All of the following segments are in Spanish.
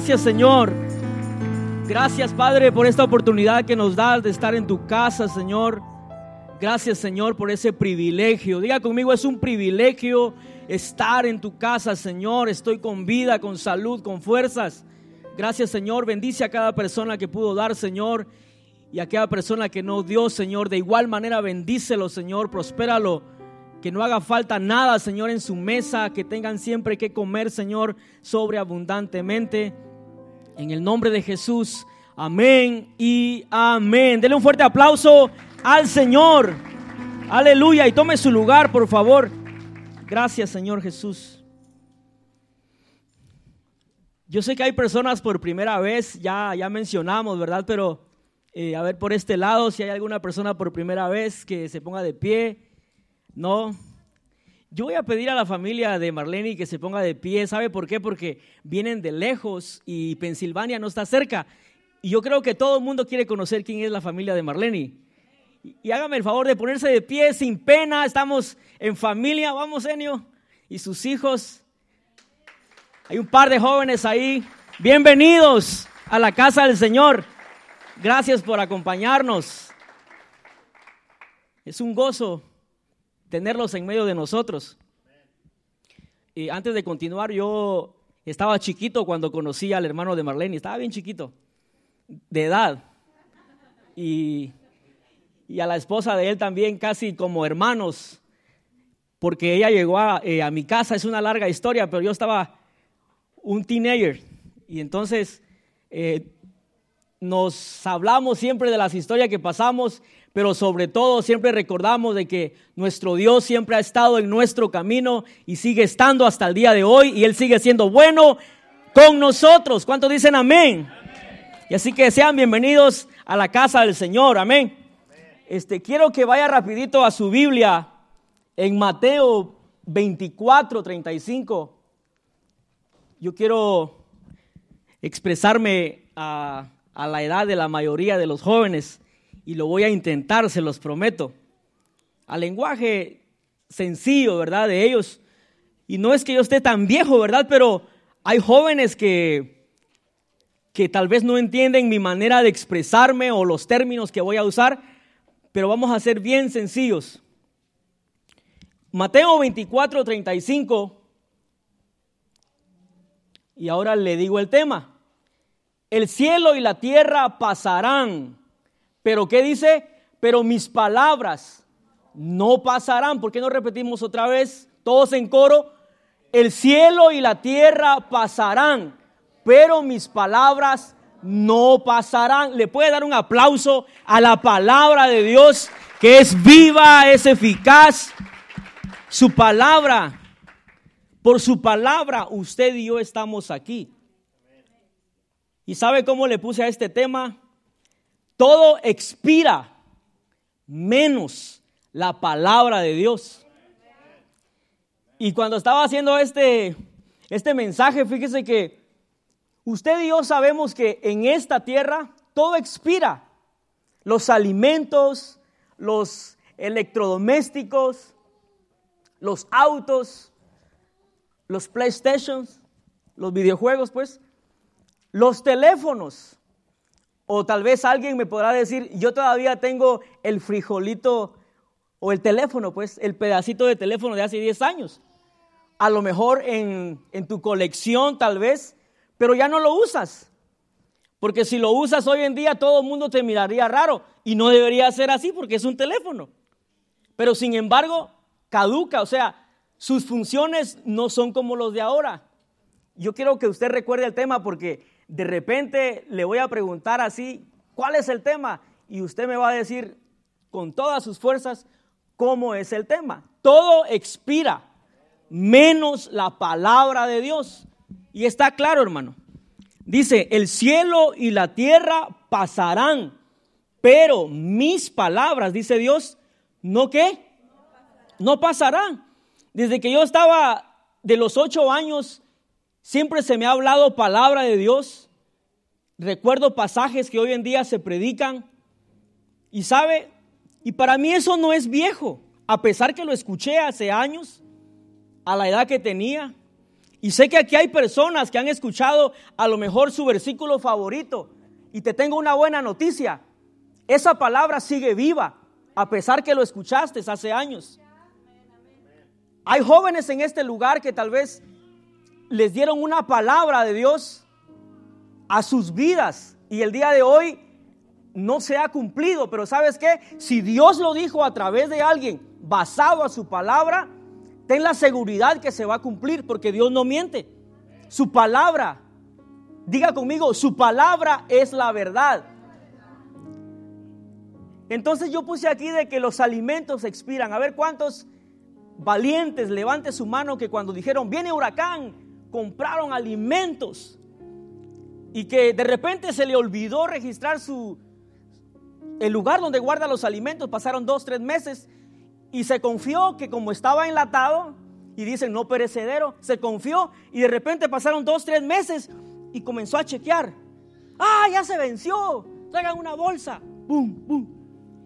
gracias Señor. Gracias Padre por esta oportunidad que nos das de estar en tu casa, Señor. Gracias Señor por ese privilegio. Diga conmigo, es un privilegio estar en tu casa, Señor. Estoy con vida, con salud, con fuerzas. Gracias Señor. Bendice a cada persona que pudo dar, Señor. Y a cada persona que no dio, Señor. De igual manera, bendícelo, Señor. Prospéralo. Que no haga falta nada, Señor, en su mesa. Que tengan siempre que comer, Señor, sobreabundantemente. En el nombre de Jesús. Amén y amén. Dele un fuerte aplauso al Señor. Aleluya. Y tome su lugar, por favor. Gracias, Señor Jesús. Yo sé que hay personas por primera vez, ya, ya mencionamos, ¿verdad? Pero eh, a ver por este lado, si hay alguna persona por primera vez que se ponga de pie. No. Yo voy a pedir a la familia de Marlene que se ponga de pie. ¿Sabe por qué? Porque vienen de lejos y Pensilvania no está cerca. Y yo creo que todo el mundo quiere conocer quién es la familia de Marlene. Y, hágame el favor de ponerse de pie sin pena. Estamos en familia. Vamos, Enio. Y sus hijos. Hay un par de jóvenes ahí. Bienvenidos a la casa del Señor. Gracias por acompañarnos. Es un gozo tenerlos en medio de nosotros. Y antes de continuar, yo estaba chiquito cuando conocí al hermano de Marlene, estaba bien chiquito, de edad. Y, y a la esposa de él también casi como hermanos, porque ella llegó a, eh, a mi casa, es una larga historia, pero yo estaba un teenager. Y entonces eh, nos hablamos siempre de las historias que pasamos pero sobre todo siempre recordamos de que nuestro Dios siempre ha estado en nuestro camino y sigue estando hasta el día de hoy y Él sigue siendo bueno con nosotros. ¿Cuántos dicen amén? Y así que sean bienvenidos a la casa del Señor, amén. Este, quiero que vaya rapidito a su Biblia en Mateo 24, 35. Yo quiero expresarme a, a la edad de la mayoría de los jóvenes y lo voy a intentar, se los prometo. Al lenguaje sencillo, ¿verdad? De ellos. Y no es que yo esté tan viejo, ¿verdad? Pero hay jóvenes que, que tal vez no entienden mi manera de expresarme o los términos que voy a usar, pero vamos a ser bien sencillos. Mateo 24, 35. Y ahora le digo el tema. El cielo y la tierra pasarán, pero ¿qué dice? Pero mis palabras no pasarán. ¿Por qué no repetimos otra vez? Todos en coro. El cielo y la tierra pasarán, pero mis palabras no pasarán. Le puede dar un aplauso a la palabra de Dios que es viva, es eficaz. Su palabra, por su palabra, usted y yo estamos aquí. ¿Y sabe cómo le puse a este tema? Todo expira menos la palabra de Dios. Y cuando estaba haciendo este, este mensaje, fíjese que usted y yo sabemos que en esta tierra todo expira. Los alimentos, los electrodomésticos, los autos, los PlayStations, los videojuegos, pues, los teléfonos. O tal vez alguien me podrá decir, yo todavía tengo el frijolito o el teléfono, pues el pedacito de teléfono de hace 10 años. A lo mejor en, en tu colección tal vez, pero ya no lo usas. Porque si lo usas hoy en día todo el mundo te miraría raro y no debería ser así porque es un teléfono. Pero sin embargo, caduca, o sea, sus funciones no son como los de ahora. Yo quiero que usted recuerde el tema porque de repente le voy a preguntar así, ¿cuál es el tema? Y usted me va a decir con todas sus fuerzas cómo es el tema. Todo expira, menos la palabra de Dios. Y está claro, hermano. Dice, el cielo y la tierra pasarán, Pero mis palabras, dice Dios, ¿no qué? No pasarán. Desde que yo estaba de los ocho años, siempre se me ha hablado palabra de Dios. Recuerdo pasajes que hoy en día se predican. Y sabe, y para mí eso no es viejo, a pesar que lo escuché hace años, a la edad que tenía. Y sé que aquí hay personas que han escuchado a lo mejor su versículo favorito. Y te tengo una buena noticia. Esa palabra sigue viva, a pesar que lo escuchaste hace años. Hay jóvenes en este lugar que tal vez les dieron una palabra de Dios a sus vidas y el día de hoy no se ha cumplido, pero ¿sabes qué? Si Dios lo dijo a través de alguien basado a su palabra, ten la seguridad que se va a cumplir porque Dios no miente. Su palabra, diga conmigo, su palabra es la verdad. Entonces yo puse aquí de que los alimentos expiran. A ver cuántos valientes levante su mano que cuando dijeron, viene huracán, compraron alimentos y que de repente se le olvidó registrar su el lugar donde guarda los alimentos. Pasaron dos, tres meses y se confió que como estaba enlatado, y dicen no perecedero, se confió y de repente pasaron dos, tres meses y comenzó a chequear. Ah, ya se venció, traigan una bolsa. Boom, boom.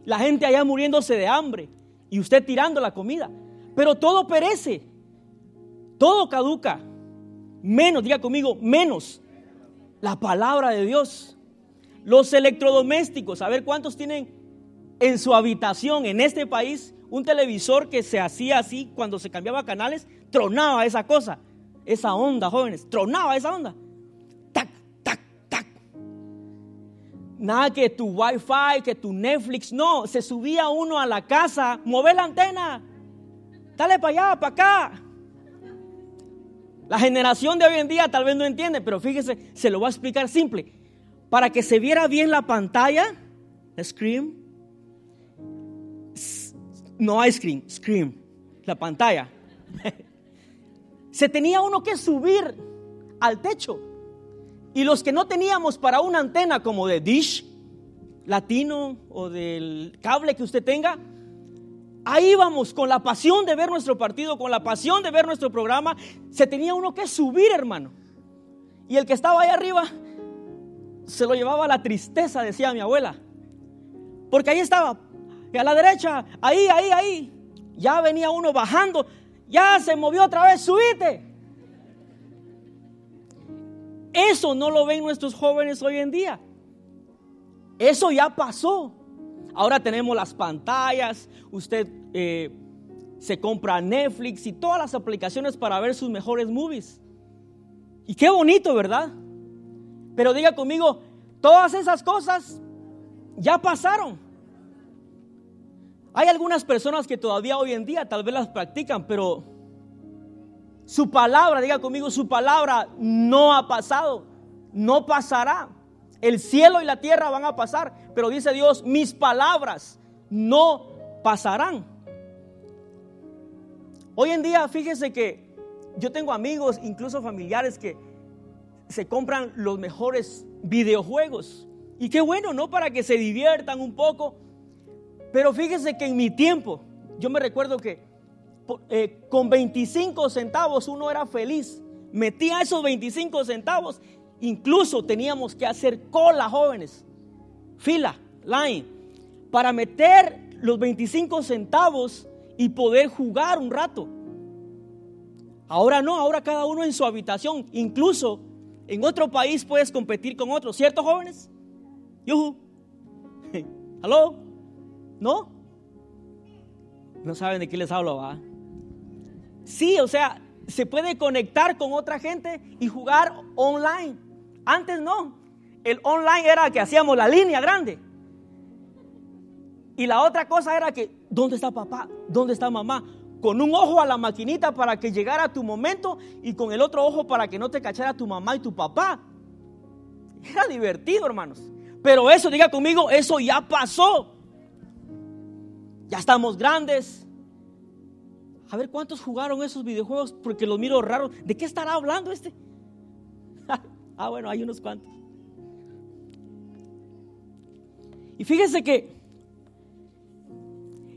La gente allá muriéndose de hambre y usted tirando la comida. Pero todo perece, todo caduca. Menos, diga conmigo, menos la palabra de Dios. Los electrodomésticos, a ver cuántos tienen en su habitación en este país un televisor que se hacía así cuando se cambiaba canales, tronaba esa cosa, esa onda, jóvenes, tronaba esa onda. Tac, tac, tac. Nada que tu wifi, que tu Netflix, no, se subía uno a la casa, mueve la antena, dale para allá, para acá. La generación de hoy en día tal vez no entiende, pero fíjese, se lo voy a explicar simple. Para que se viera bien la pantalla, screen, no ice cream, screen, la pantalla. Se tenía uno que subir al techo. Y los que no teníamos para una antena como de dish, latino o del cable que usted tenga, ahí vamos con la pasión de ver nuestro partido, con la pasión de ver nuestro programa. Se tenía uno que subir, hermano. Y el que estaba ahí arriba se lo llevaba la tristeza, decía mi abuela. Porque ahí estaba, a la derecha, ahí, ahí, ahí. Ya venía uno bajando, ya se movió otra vez, subite. Eso no lo ven nuestros jóvenes hoy en día. Eso ya pasó. Ahora tenemos las pantallas, usted eh, se compra Netflix y todas las aplicaciones para ver sus mejores movies. Y qué bonito, ¿verdad? Pero diga conmigo, todas esas cosas ya pasaron. Hay algunas personas que todavía hoy en día tal vez las practican, pero su palabra, diga conmigo, su palabra no ha pasado, no pasará. El cielo y la tierra van a pasar, pero dice Dios, mis palabras no pasarán. Hoy en día, fíjese que yo tengo amigos, incluso familiares, que se compran los mejores videojuegos. Y qué bueno, ¿no? Para que se diviertan un poco. Pero fíjese que en mi tiempo, yo me recuerdo que eh, con 25 centavos uno era feliz. Metía esos 25 centavos. Incluso teníamos que hacer cola, jóvenes. Fila, line. Para meter los 25 centavos y poder jugar un rato. Ahora no, ahora cada uno en su habitación. Incluso en otro país puedes competir con otro, ¿cierto, jóvenes? Yuhu. ¿Aló? ¿No? No saben de qué les hablo, ¿va? Sí, o sea, se puede conectar con otra gente y jugar online. Antes no. El online era que hacíamos la línea grande. Y la otra cosa era que, ¿dónde está papá? ¿Dónde está mamá? Con un ojo a la maquinita para que llegara tu momento y con el otro ojo para que no te cachara tu mamá y tu papá. Era divertido, hermanos. Pero eso, diga conmigo, eso ya pasó. Ya estamos grandes. A ver cuántos jugaron esos videojuegos porque los miro raros. ¿De qué estará hablando este? ah, bueno, hay unos cuantos. Y fíjese que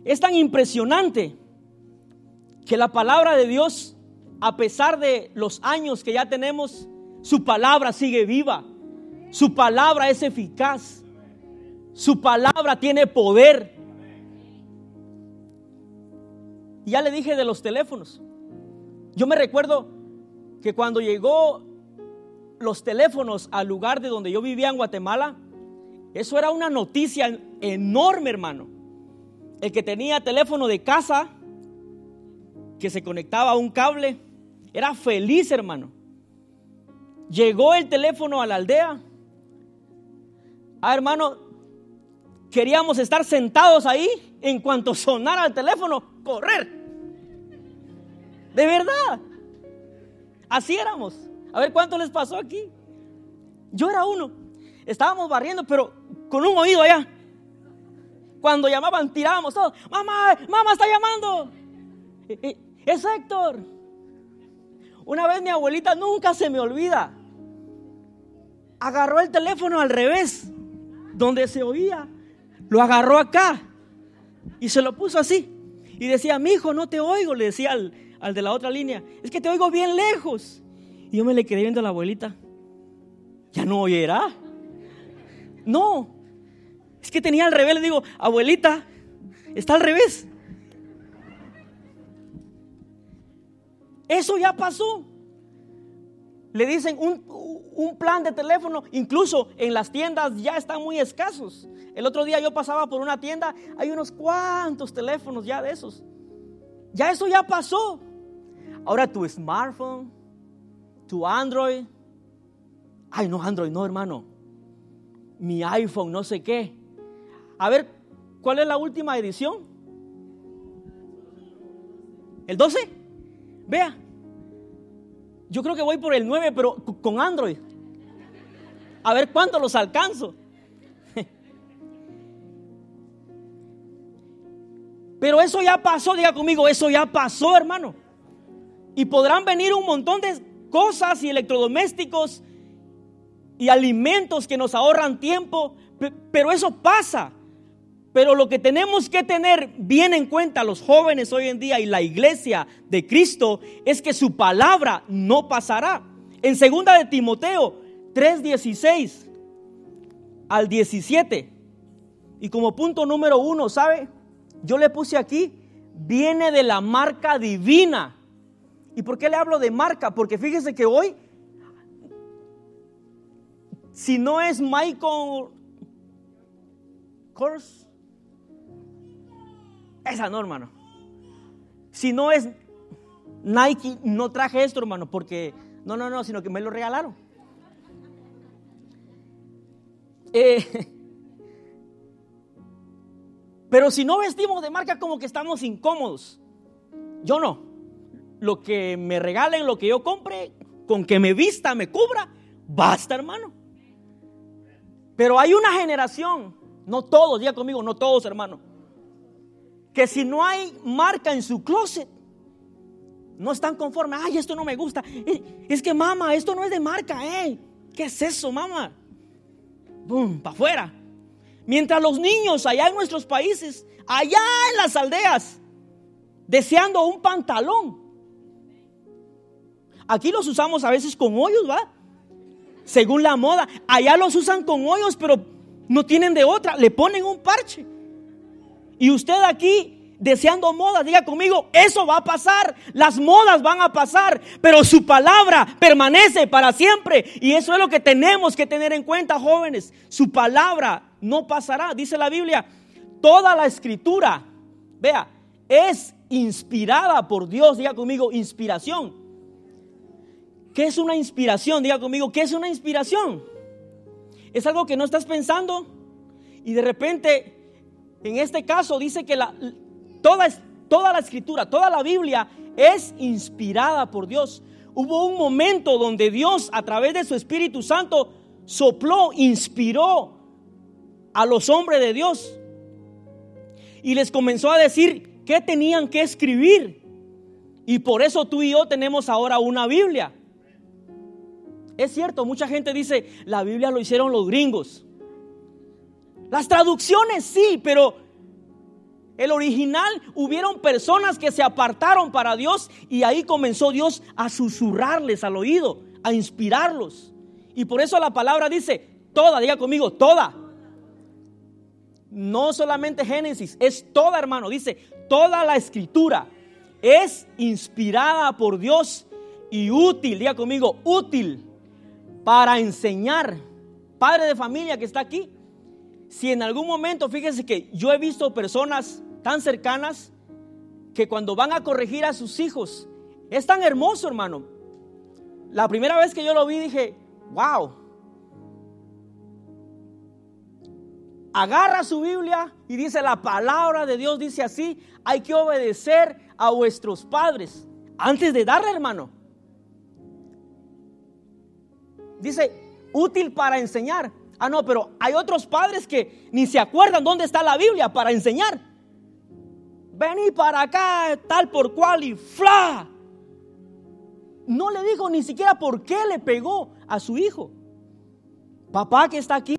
es tan impresionante que la palabra de Dios, a pesar de los años que ya tenemos, su palabra sigue viva. Su palabra es eficaz. Su palabra tiene poder. Y ya le dije de los teléfonos. Yo me recuerdo que cuando llegó los teléfonos al lugar de donde yo vivía en Guatemala, eso era una noticia enorme, hermano. El que tenía teléfono de casa, que se conectaba a un cable, era feliz, hermano. Llegó el teléfono a la aldea. Ah, hermano, queríamos estar sentados ahí en cuanto sonara el teléfono, correr. De verdad. Así éramos. A ver cuánto les pasó aquí. Yo era uno. Estábamos barriendo, pero con un oído allá. Cuando llamaban, tirábamos todo. Mamá, mamá está llamando. Es Héctor. Una vez mi abuelita nunca se me olvida. Agarró el teléfono al revés, donde se oía. Lo agarró acá y se lo puso así. Y decía, mi hijo, no te oigo. Le decía al, al de la otra línea, es que te oigo bien lejos. Y yo me le quedé viendo a la abuelita. ¿Ya no oyerá? No. Es que tenía al revés. Le digo, abuelita, está al revés. Eso ya pasó. Le dicen un, un, plan de teléfono, incluso en las tiendas ya están muy escasos. El otro día yo pasaba por una tienda, hay unos cuantos teléfonos ya de esos. Ya eso ya pasó. Ahora tu smartphone, tu Android. Ay, no, Android, no, hermano. Mi iPhone, no sé qué. A ver, ¿cuál es la última edición? ¿El 12? Vea. Yo creo que voy por el 9, pero con Android. A ver cuánto los alcanzo. Pero eso ya pasó, diga conmigo, eso ya pasó, hermano. Y podrán venir un montón de cosas y electrodomésticos y alimentos que nos ahorran tiempo, pero eso pasa. Pero lo que tenemos que tener bien en cuenta los jóvenes hoy en día y la iglesia de Cristo es que su palabra no pasará. En segunda de Timoteo 3:16 al 17. Y como punto número uno, ¿sabe? Yo le puse aquí, viene de la marca divina. ¿Y por qué le hablo de marca? Porque fíjese que hoy, si no es Michael Kors, esa no, hermano. Si no es Nike, no traje esto, hermano, porque no, no, no, sino que me lo regalaron. Eh, pero si no vestimos de marca, como que estamos incómodos. Yo no lo que me regalen, lo que yo compre, con que me vista, me cubra, basta, hermano. Pero hay una generación, no todos, diga conmigo, no todos, hermano, que si no hay marca en su closet, no están conformes. Ay, esto no me gusta. Eh, es que, mamá, esto no es de marca, ¿eh? ¿Qué es eso, mamá? Boom, para afuera. Mientras los niños allá en nuestros países, allá en las aldeas, deseando un pantalón, Aquí los usamos a veces con hoyos, ¿va? Según la moda. Allá los usan con hoyos, pero no tienen de otra. Le ponen un parche. Y usted aquí deseando moda, diga conmigo, eso va a pasar, las modas van a pasar, pero su palabra permanece para siempre. Y eso es lo que tenemos que tener en cuenta, jóvenes. Su palabra no pasará, dice la Biblia. Toda la escritura, vea, es inspirada por Dios, diga conmigo, inspiración. ¿Qué es una inspiración? Diga conmigo, ¿qué es una inspiración? Es algo que no estás pensando y de repente, en este caso, dice que toda, toda la escritura, toda la Biblia es inspirada por Dios. Hubo un momento donde Dios, a través de su Espíritu Santo, sopló, inspiró a los hombres de Dios y les comenzó a decir qué tenían que escribir. Y por eso tú y yo tenemos ahora una Biblia. Es cierto, mucha gente dice, la Biblia lo hicieron los gringos. Las traducciones sí, pero el original hubieron personas que se apartaron para Dios y ahí comenzó Dios a susurrarles al oído, a inspirarlos. Y por eso la palabra dice, toda, diga conmigo, toda. No solamente Génesis, es toda, hermano. Dice, toda la escritura es inspirada por Dios y útil, diga conmigo, útil para enseñar. Padre de familia que está aquí, si en algún momento, fíjese que yo he visto personas tan cercanas que cuando van a corregir a sus hijos, es tan hermoso, hermano. La primera vez que yo lo vi dije, wow. Agarra su Biblia y dice, la palabra de Dios dice así, hay que obedecer a vuestros padres antes de darle, hermano. Dice, útil para enseñar. Ah, no, pero hay otros padres que ni se acuerdan dónde está la Biblia para enseñar. Vení para acá, tal por cual y fla. No le dijo ni siquiera por qué le pegó a su hijo. Papá que está aquí,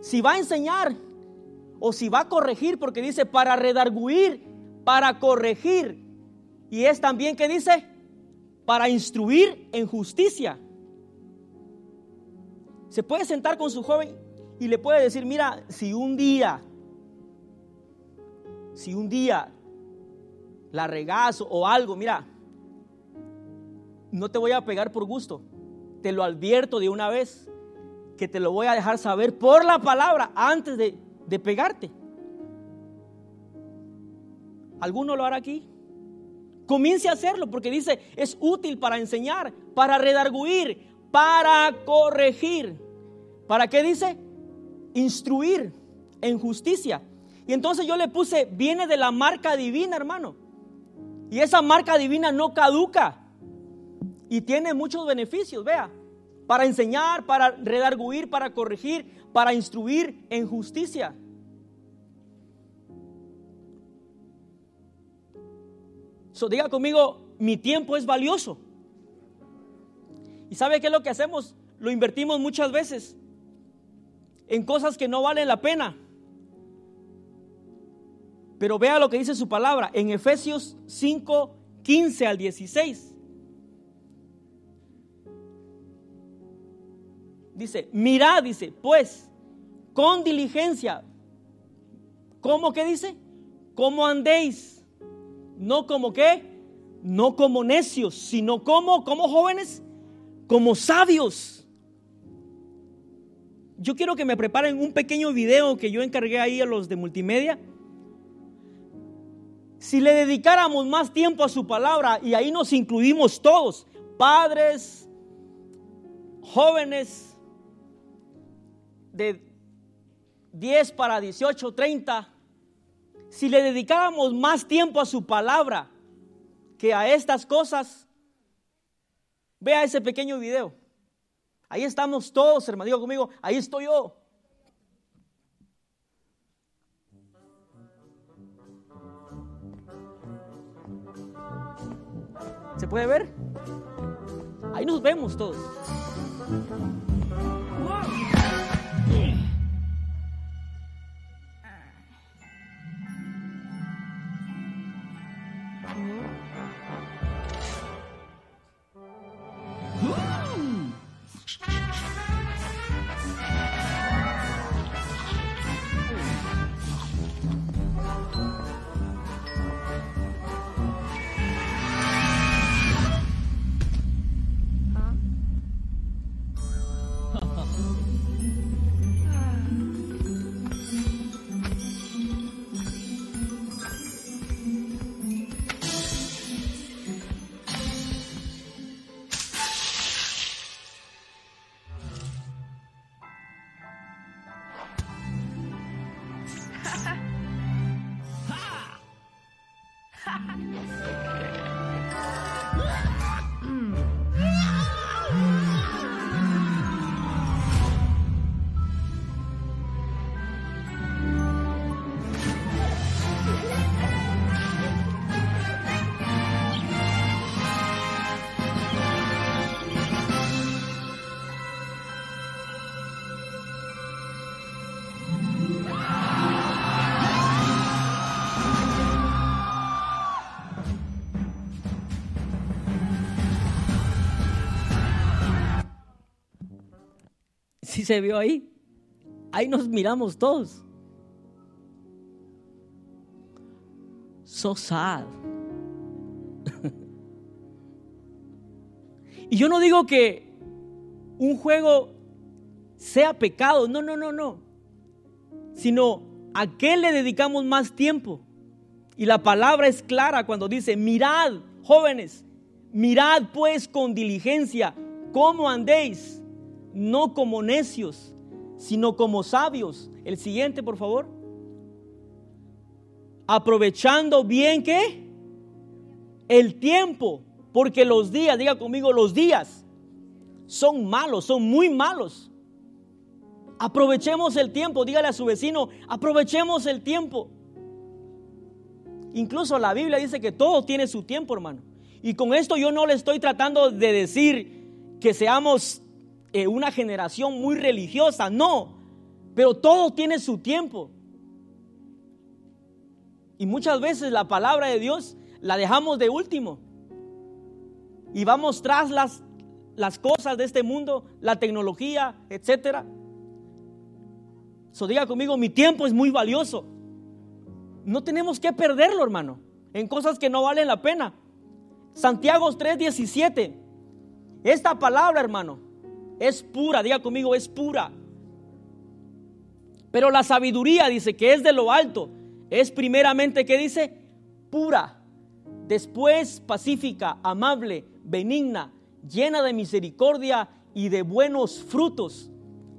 si va a enseñar o si va a corregir, porque dice para redarguir, para corregir. Y es también que dice para instruir en justicia se puede sentar con su joven y le puede decir, mira, si un día, si un día la regazo o algo, mira, no te voy a pegar por gusto, te lo advierto de una vez, que te lo voy a dejar saber por la palabra antes de, de pegarte. ¿Alguno lo hará aquí? Comience a hacerlo porque dice, es útil para enseñar, para redarguir, para corregir. ¿Para qué dice? Instruir en justicia. Y entonces yo le puse, viene de la marca divina, hermano. Y esa marca divina no caduca. Y tiene muchos beneficios, vea. Para enseñar, para redarguir, para corregir, para instruir en justicia. So, diga conmigo, mi tiempo es valioso. ¿Y sabe qué es lo que hacemos? Lo invertimos muchas veces en cosas que no valen la pena. Pero vea lo que dice su palabra en Efesios 5, 15 al 16. Dice, mirad, dice, pues, con diligencia. ¿Cómo que dice? ¿Cómo andéis? No como qué, no como necios, sino como, como jóvenes, como sabios yo quiero que me preparen un pequeño video que yo encargué ahí a los de multimedia. Si le dedicáramos más tiempo a su palabra, y ahí nos incluimos todos, padres, jóvenes de 10 para 18, 30, si le dedicáramos más tiempo a su palabra que a estas cosas, vea ese pequeño video. Ahí estamos todos, hermano. Digo conmigo, ahí estoy yo. ¿Se puede ver? Ahí nos vemos todos. Se vio ahí. Ahí nos miramos todos. So sad. y yo no digo que un juego sea pecado, no, no, no, no. Sino a qué le dedicamos más tiempo. Y la palabra es clara cuando dice, mirad, jóvenes, mirad pues con diligencia cómo andéis, no como necios, sino como sabios. El siguiente, por favor. Aprovechando bien que el tiempo, porque los días, diga conmigo, los días son malos, son muy malos. Aprovechemos el tiempo, dígale a su vecino, aprovechemos el tiempo. Incluso la Biblia dice que todo tiene su tiempo, hermano. Y con esto yo no le estoy tratando de decir que seamos eh, una generación muy religiosa, no. Pero todo tiene su tiempo. Y muchas veces la palabra de Dios la dejamos de último. Y vamos tras las, las cosas de este mundo, la tecnología, etcétera. So diga conmigo, mi tiempo es muy valioso. No tenemos que perderlo, hermano, en cosas que no valen la pena. Santiago 3:17. Esta palabra, hermano, es pura, diga conmigo, es pura. Pero la sabiduría dice que es de lo alto. Es primeramente, ¿qué dice? Pura. Después pacífica, amable, benigna, llena de misericordia y de buenos frutos.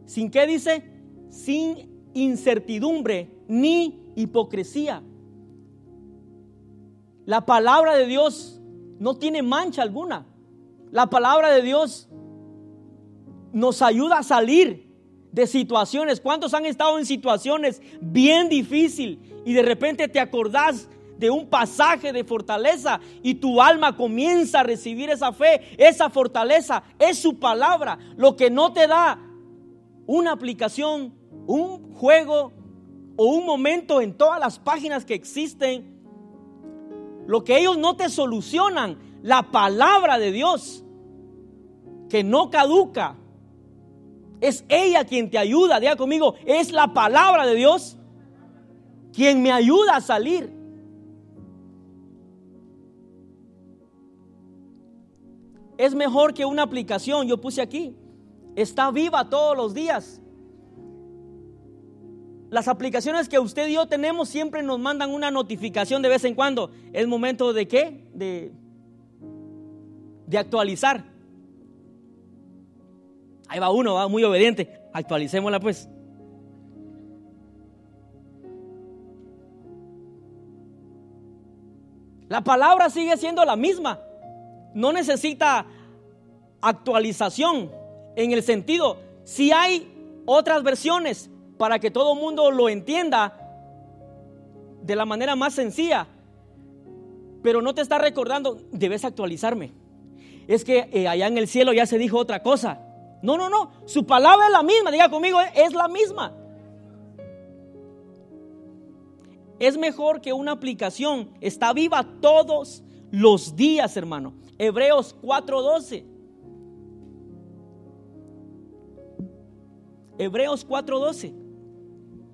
¿Sin qué dice? Sin incertidumbre ni hipocresía. La palabra de Dios no tiene mancha alguna. La palabra de Dios nos ayuda a salir de situaciones. ¿Cuántos han estado en situaciones bien difíciles y de repente te acordás de un pasaje de fortaleza y tu alma comienza a recibir esa fe, esa fortaleza? Es su palabra. Lo que no te da una aplicación, un juego o un momento en todas las páginas que existen, lo que ellos no te solucionan, la palabra de Dios, que no caduca, es ella quien te ayuda. Diga conmigo, es la palabra de Dios quien me ayuda a salir. Es mejor que una aplicación, yo puse aquí, está viva todos los días. Las aplicaciones que usted y yo tenemos siempre nos mandan una notificación de vez en cuando. Es momento de qué? De, de actualizar. Ahí va uno, va muy obediente. Actualicémosla pues. La palabra sigue siendo la misma. No necesita actualización en el sentido, si hay otras versiones para que todo el mundo lo entienda de la manera más sencilla, pero no te está recordando, debes actualizarme. Es que eh, allá en el cielo ya se dijo otra cosa. No, no, no. Su palabra es la misma. Diga conmigo, es la misma. Es mejor que una aplicación. Está viva todos los días, hermano. Hebreos 4:12. Hebreos 4:12.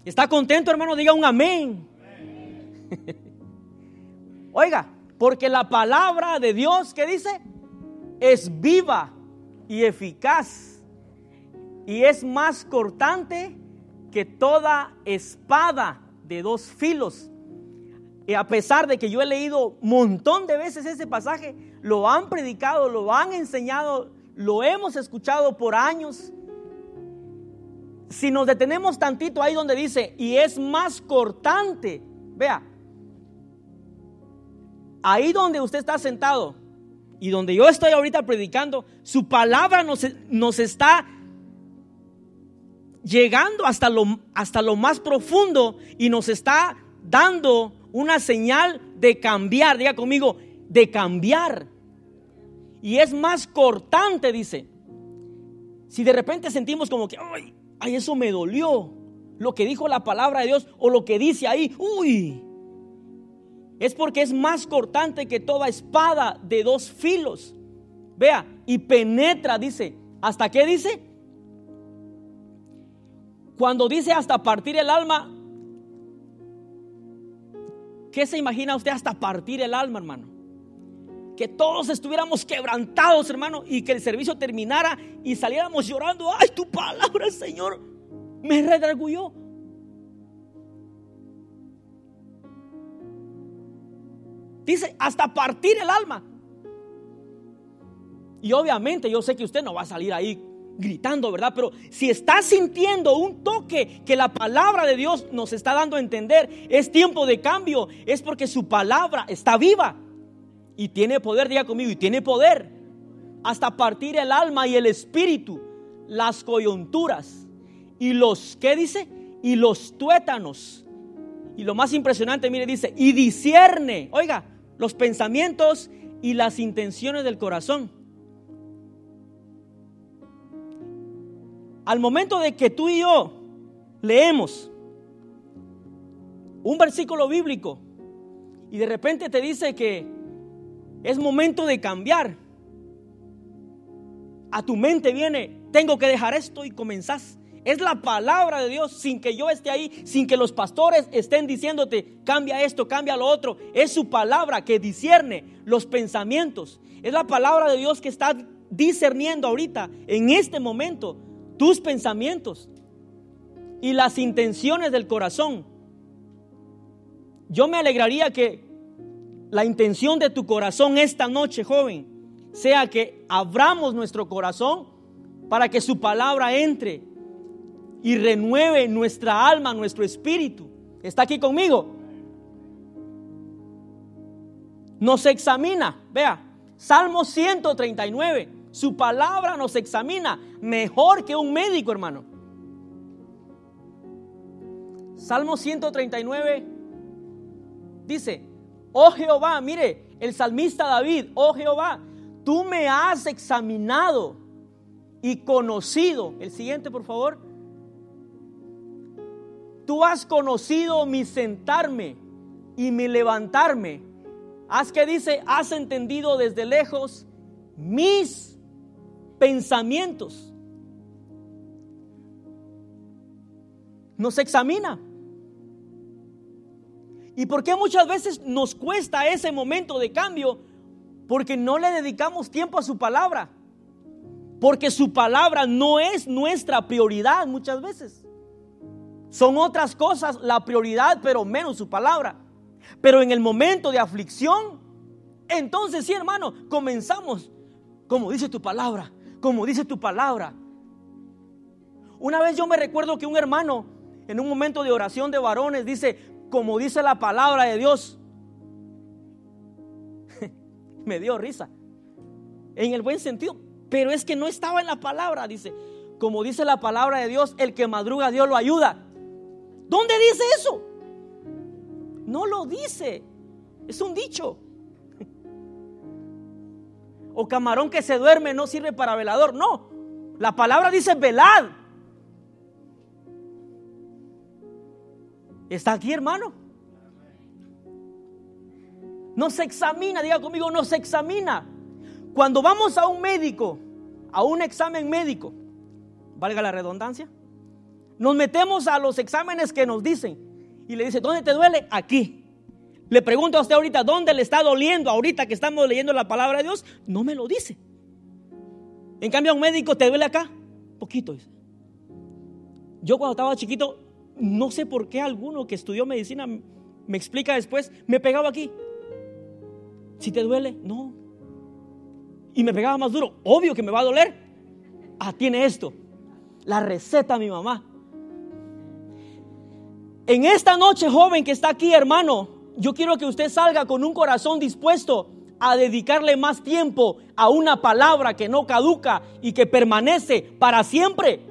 ¿Está contento, hermano? Diga un amén. Oiga, porque la palabra de Dios, ¿qué dice? Es viva y eficaz y es más cortante que toda espada de dos filos. Y a pesar de que yo he leído un montón de veces ese pasaje, lo han predicado, lo han enseñado, lo hemos escuchado por años. Si nos detenemos tantito ahí donde dice, y es más cortante, vea, ahí donde usted está sentado y donde yo estoy ahorita predicando, su palabra nos, nos está llegando hasta lo, hasta lo más profundo y nos está dando una señal de cambiar, diga conmigo, de cambiar. Y es más cortante, dice. Si de repente sentimos como que, ay, ay, eso me dolió, lo que dijo la palabra de Dios o lo que dice ahí, uy, es porque es más cortante que toda espada de dos filos. Vea, y penetra, dice, ¿hasta qué dice? Cuando dice hasta partir el alma, ¿qué se imagina usted hasta partir el alma, hermano? Que todos estuviéramos quebrantados, hermano, y que el servicio terminara y saliéramos llorando. Ay, tu palabra, Señor, me redarguyó. Dice, hasta partir el alma. Y obviamente yo sé que usted no va a salir ahí gritando, ¿verdad? Pero si está sintiendo un toque que la palabra de Dios nos está dando a entender, es tiempo de cambio, es porque su palabra está viva y tiene poder, diga conmigo, y tiene poder hasta partir el alma y el espíritu, las coyunturas y los, ¿qué dice? Y los tuétanos. Y lo más impresionante, mire, dice, y discierne, oiga, los pensamientos y las intenciones del corazón. Al momento de que tú y yo leemos un versículo bíblico y de repente te dice que es momento de cambiar, a tu mente viene, tengo que dejar esto y comenzás. Es la palabra de Dios sin que yo esté ahí, sin que los pastores estén diciéndote, cambia esto, cambia lo otro. Es su palabra que discierne los pensamientos. Es la palabra de Dios que está discerniendo ahorita, en este momento, tus pensamientos y las intenciones del corazón. Yo me alegraría que la intención de tu corazón esta noche, joven, sea que abramos nuestro corazón para que su palabra entre y renueve nuestra alma, nuestro espíritu. ¿Está aquí conmigo? Nos examina, vea, Salmo 139, su palabra nos examina mejor que un médico, hermano. Salmo 139 dice, oh Jehová, mire, el salmista David, oh Jehová, tú me has examinado y conocido. El siguiente, por favor. Tú has conocido mi sentarme y mi levantarme. Haz que dice, has entendido desde lejos mis pensamientos. Nos examina. ¿Y por qué muchas veces nos cuesta ese momento de cambio? Porque no le dedicamos tiempo a su palabra. Porque su palabra no es nuestra prioridad muchas veces. Son otras cosas la prioridad, pero menos su palabra. Pero en el momento de aflicción, entonces sí, hermano, comenzamos como dice tu palabra, como dice tu palabra. Una vez yo me recuerdo que un hermano, en un momento de oración de varones, dice, como dice la palabra de Dios. me dio risa, en el buen sentido, pero es que no estaba en la palabra, dice, como dice la palabra de Dios, el que madruga Dios lo ayuda. ¿Dónde dice eso? No lo dice. Es un dicho. O camarón que se duerme no sirve para velador. No. La palabra dice velad. ¿Está aquí, hermano? No se examina, diga conmigo, no se examina. Cuando vamos a un médico, a un examen médico, valga la redundancia, nos metemos a los exámenes que nos dicen y le dice, ¿dónde te duele? Aquí. Le pregunto a usted ahorita, ¿dónde le está doliendo ahorita que estamos leyendo la palabra de Dios? No me lo dice. En cambio, a un médico te duele acá, poquito. Yo cuando estaba chiquito, no sé por qué alguno que estudió medicina me explica después, me pegaba aquí. Si te duele, no. Y me pegaba más duro, obvio que me va a doler. Ah, tiene esto. La receta mi mamá. En esta noche, joven que está aquí, hermano, yo quiero que usted salga con un corazón dispuesto a dedicarle más tiempo a una palabra que no caduca y que permanece para siempre.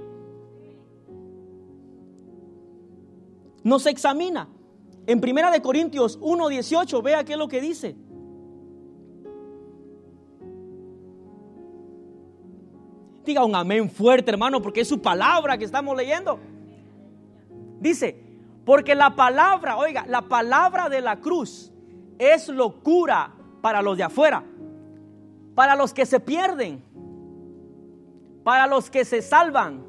Nos examina. En Primera de Corintios 1:18, vea qué es lo que dice. Diga un amén fuerte, hermano, porque es su palabra que estamos leyendo. Dice, porque la palabra, oiga, la palabra de la cruz es locura para los de afuera, para los que se pierden, para los que se salvan.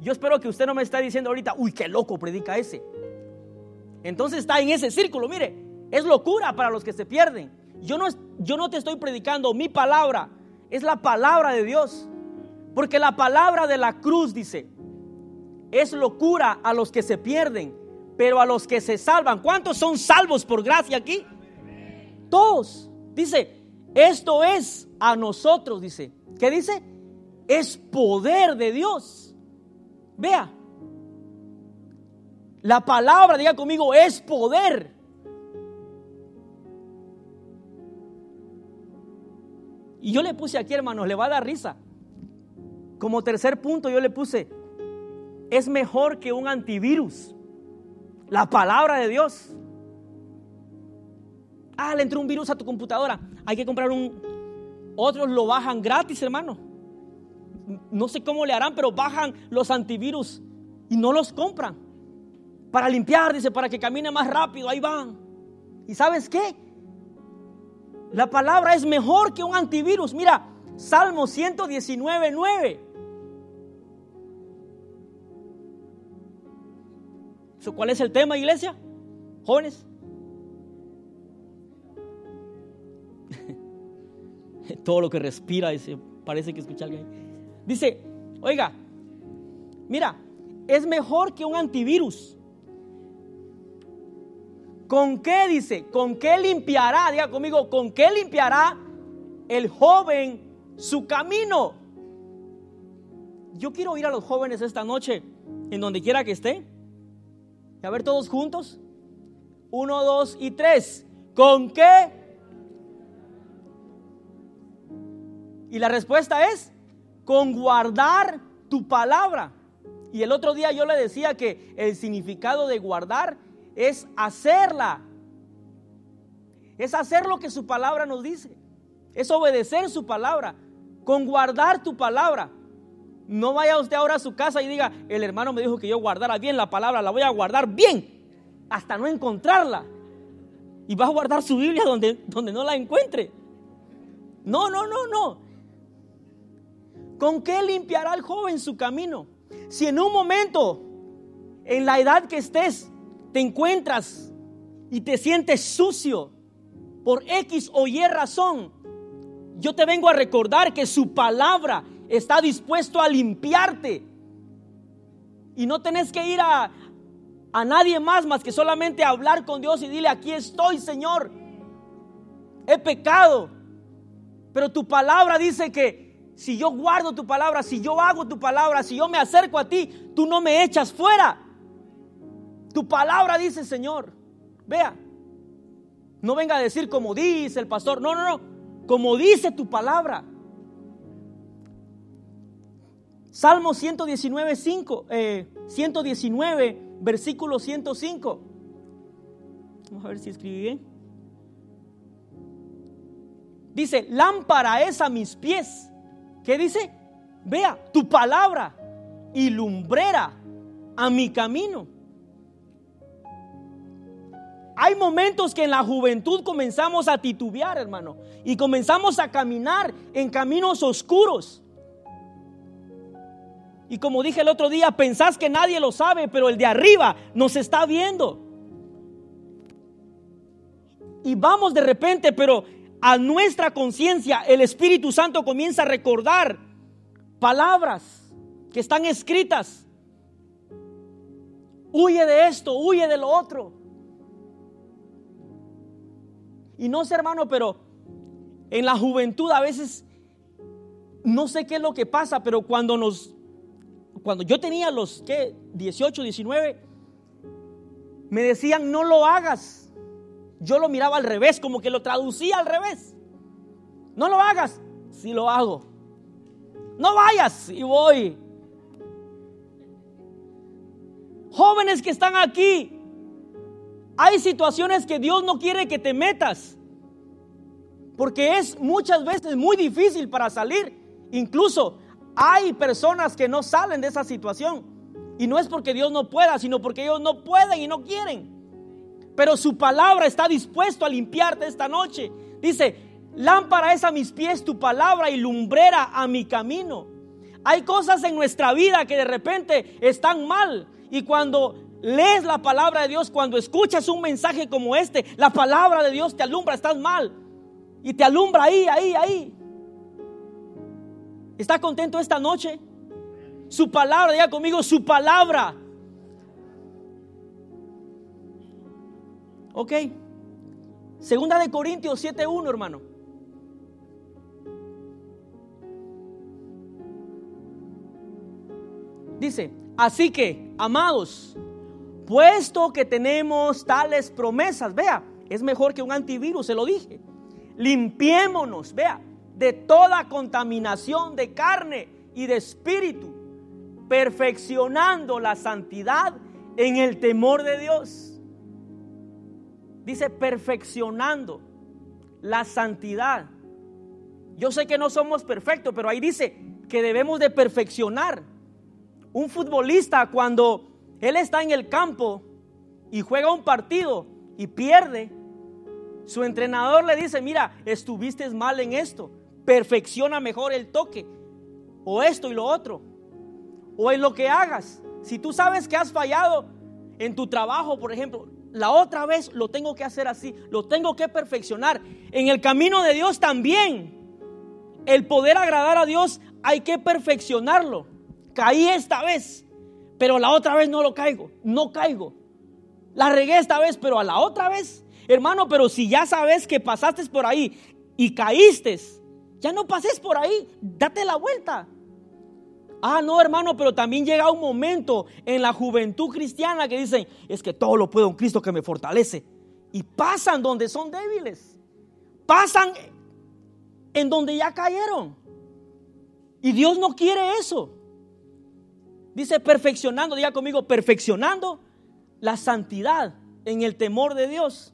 Yo espero que usted no me está diciendo ahorita, uy, qué loco predica ese. Entonces está en ese círculo, mire, es locura para los que se pierden. Yo no, yo no te estoy predicando mi palabra, es la palabra de Dios. Porque la palabra de la cruz dice, es locura a los que se pierden, pero a los que se salvan. ¿Cuántos son salvos por gracia aquí? Todos. Dice, esto es a nosotros, dice. ¿Qué dice? Es poder de Dios. Vea. La palabra, diga conmigo, es poder. Y yo le puse aquí, hermanos, le va a dar risa. Como tercer punto yo le puse, es mejor que un antivirus. La palabra de Dios. Ah, le entró un virus a tu computadora. Hay que comprar un... Otros lo bajan gratis, hermano. No sé cómo le harán, pero bajan los antivirus y no los compran. Para limpiar, dice, para que camine más rápido. Ahí van. ¿Y sabes qué? La palabra es mejor que un antivirus. Mira, Salmo 119, 9. ¿Cuál es el tema, iglesia? Jóvenes. Todo lo que respira, dice, parece que escucha alguien. Dice, oiga, mira, es mejor que un antivirus. ¿Con qué dice? ¿Con qué limpiará? Diga conmigo, ¿con qué limpiará el joven su camino? Yo quiero ir a los jóvenes esta noche, en donde quiera que esté. A ver todos juntos. Uno, dos y tres. ¿Con qué? Y la respuesta es, con guardar tu palabra. Y el otro día yo le decía que el significado de guardar es hacerla. Es hacer lo que su palabra nos dice. Es obedecer su palabra. Con guardar tu palabra. No vaya usted ahora a su casa y diga, el hermano me dijo que yo guardara bien la palabra, la voy a guardar bien, hasta no encontrarla. Y va a guardar su Biblia donde, donde no la encuentre. No, no, no, no. ¿Con qué limpiará el joven su camino? Si en un momento, en la edad que estés, te encuentras y te sientes sucio por X o Y razón, yo te vengo a recordar que su palabra está dispuesto a limpiarte. Y no tenés que ir a, a nadie más más que solamente hablar con Dios y dile, aquí estoy, Señor. He pecado. Pero tu palabra dice que si yo guardo tu palabra, si yo hago tu palabra, si yo me acerco a ti, tú no me echas fuera. Tu palabra dice, Señor. Vea, no venga a decir como dice el pastor. No, no, no. Como dice tu palabra. Salmo 119, 5, 119, versículo 105. Vamos a ver si escribí bien. Dice, lámpara es a mis pies. ¿Qué dice? Vea, tu palabra y lumbrera a mi camino. Hay momentos que en la juventud comenzamos a titubear, hermano, y comenzamos a caminar en caminos oscuros. Y como dije el otro día, pensás que nadie lo sabe, pero el de arriba nos está viendo. Y vamos de repente, pero a nuestra conciencia el Espíritu Santo comienza a recordar palabras que están escritas. Huye de esto, huye de lo otro. Y no sé, hermano, pero en la juventud a veces no sé qué es lo que pasa, pero cuando nos cuando yo tenía los ¿qué? 18, 19, me decían, no lo hagas. Yo lo miraba al revés, como que lo traducía al revés. No lo hagas, si lo hago. No vayas, y voy. Jóvenes que están aquí, hay situaciones que Dios no quiere que te metas, porque es muchas veces muy difícil para salir. Incluso hay personas que no salen de esa situación. Y no es porque Dios no pueda, sino porque ellos no pueden y no quieren. Pero su palabra está dispuesto a limpiarte esta noche. Dice, lámpara es a mis pies tu palabra y lumbrera a mi camino. Hay cosas en nuestra vida que de repente están mal y cuando lees la palabra de Dios, cuando escuchas un mensaje como este, la palabra de Dios te alumbra, estás mal. Y te alumbra ahí, ahí, ahí. ¿Está contento esta noche? Su palabra, diga conmigo, su palabra. Ok. Segunda de Corintios 7.1, hermano. Dice, así que, amados, puesto que tenemos tales promesas, vea, es mejor que un antivirus, se lo dije. Limpiémonos, vea, de toda contaminación de carne y de espíritu, perfeccionando la santidad en el temor de Dios. Dice perfeccionando la santidad. Yo sé que no somos perfectos, pero ahí dice que debemos de perfeccionar. Un futbolista cuando él está en el campo y juega un partido y pierde, su entrenador le dice, mira, estuviste mal en esto, perfecciona mejor el toque, o esto y lo otro, o en lo que hagas. Si tú sabes que has fallado en tu trabajo, por ejemplo, la otra vez lo tengo que hacer así, lo tengo que perfeccionar. En el camino de Dios también, el poder agradar a Dios hay que perfeccionarlo. Caí esta vez, pero la otra vez no lo caigo, no caigo. La regué esta vez, pero a la otra vez, hermano, pero si ya sabes que pasaste por ahí y caíste, ya no pases por ahí, date la vuelta. Ah, no, hermano, pero también llega un momento en la juventud cristiana que dicen, es que todo lo puedo un Cristo que me fortalece. Y pasan donde son débiles. Pasan en donde ya cayeron. Y Dios no quiere eso. Dice perfeccionando, diga conmigo, perfeccionando la santidad en el temor de Dios.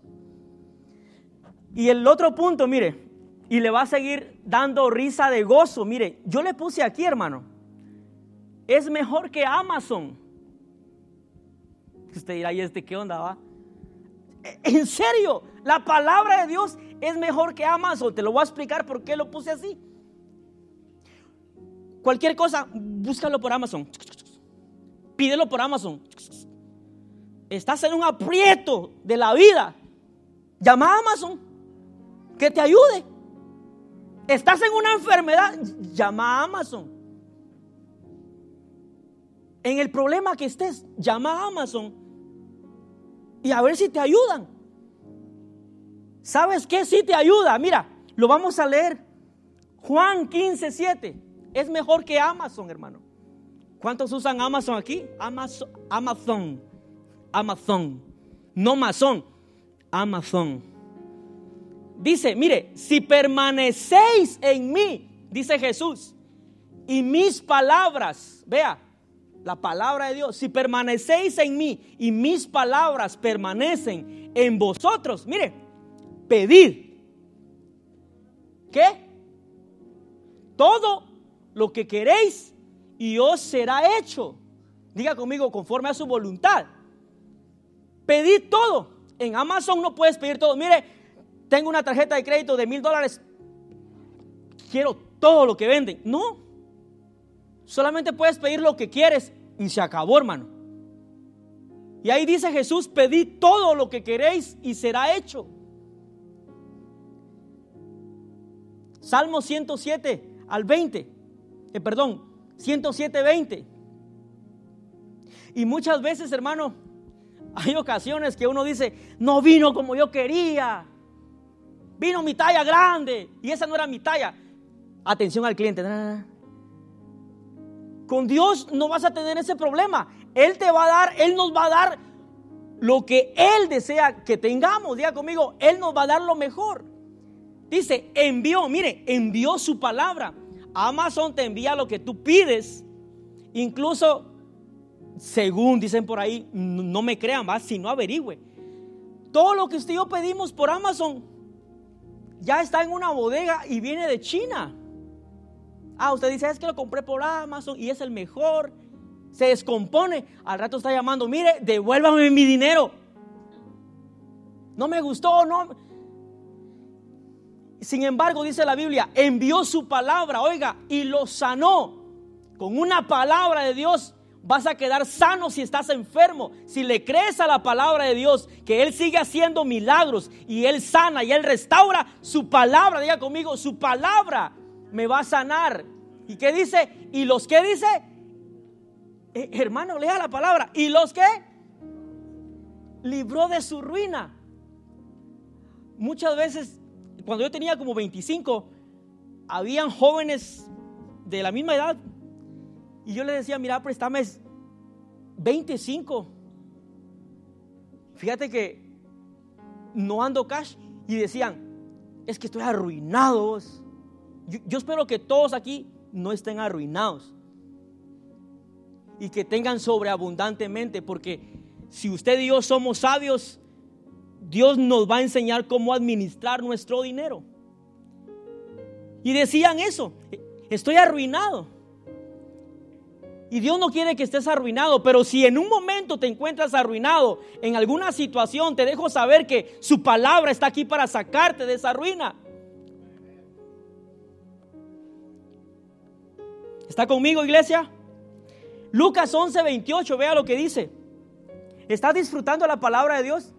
Y el otro punto, mire, y le va a seguir dando risa de gozo. Mire, yo le puse aquí, hermano, es mejor que Amazon. Usted dirá, ¿y este qué onda va? E, en serio, la palabra de Dios es mejor que Amazon. Te lo voy a explicar por qué lo puse así. Cualquier cosa, búscalo por Amazon pídelo por Amazon. Estás en un aprieto de la vida. Llama a Amazon que te ayude. Estás en una enfermedad. Llama a Amazon. En el problema que estés, llama a Amazon y a ver si te ayudan. ¿Sabes qué? Si te ayuda. Mira, lo vamos a leer. Juan 15, 7. Es mejor que Amazon, hermano. ¿Cuántos usan Amazon aquí? Amazon, Amazon, Amazon, no Amazon, Amazon. Dice, mire, si permanecéis en mí, dice Jesús, y mis palabras, vea, la palabra de Dios, si permanecéis en mí y mis palabras permanecen en vosotros, mire, pedid. ¿Qué? Todo lo que queréis y os será hecho. Diga conmigo, conforme a su voluntad. Pedid todo. En Amazon no puedes pedir todo. Mire, tengo una tarjeta de crédito de mil dólares. Quiero todo lo que venden. No. Solamente puedes pedir lo que quieres y se acabó, hermano. Y ahí dice Jesús, pedid todo lo que queréis y será hecho. Salmo 107 al 20. Eh, perdón, 107.20. Y muchas veces, hermano, hay ocasiones que uno dice, no vino como yo quería. Vino mi talla grande y esa no era mi talla. Atención al cliente. Con Dios no vas a tener ese problema. Él te va a dar, Él nos va a dar lo que Él desea que tengamos. Diga conmigo, Él nos va a dar lo mejor. Dice, envió, mire, envió su palabra. Amazon te envía lo que tú pides. Incluso, según dicen por ahí, no me crean más, si no averigüe. Todo lo que usted y yo pedimos por Amazon ya está en una bodega y viene de China. Ah, usted dice, es que lo compré por Amazon y es el mejor. Se descompone. Al rato está llamando, mire, devuélvame mi dinero. No me gustó, no. Sin embargo, dice la Biblia, envió su palabra, oiga, y lo sanó. Con una palabra de Dios vas a quedar sano si estás enfermo. Si le crees a la palabra de Dios, que Él sigue haciendo milagros y Él sana y Él restaura, su palabra, diga conmigo, su palabra me va a sanar. ¿Y qué dice? ¿Y los que dice? Eh, hermano, lea la palabra. ¿Y los que? Libró de su ruina. Muchas veces, cuando yo tenía como 25, habían jóvenes de la misma edad y yo le decía, mira, préstame 25. Fíjate que no ando cash. Y decían, es que estoy arruinado. Yo, yo espero que todos aquí no estén arruinados. Y que tengan sobreabundantemente. Porque si usted y yo somos sabios, Dios nos va a enseñar cómo administrar nuestro dinero. Y decían eso, estoy arruinado. Y Dios no quiere que estés arruinado, pero si en un momento te encuentras arruinado en alguna situación, te dejo saber que su palabra está aquí para sacarte de esa ruina. ¿Está conmigo, iglesia? Lucas 11, 28, vea lo que dice. ¿Estás disfrutando la palabra de Dios?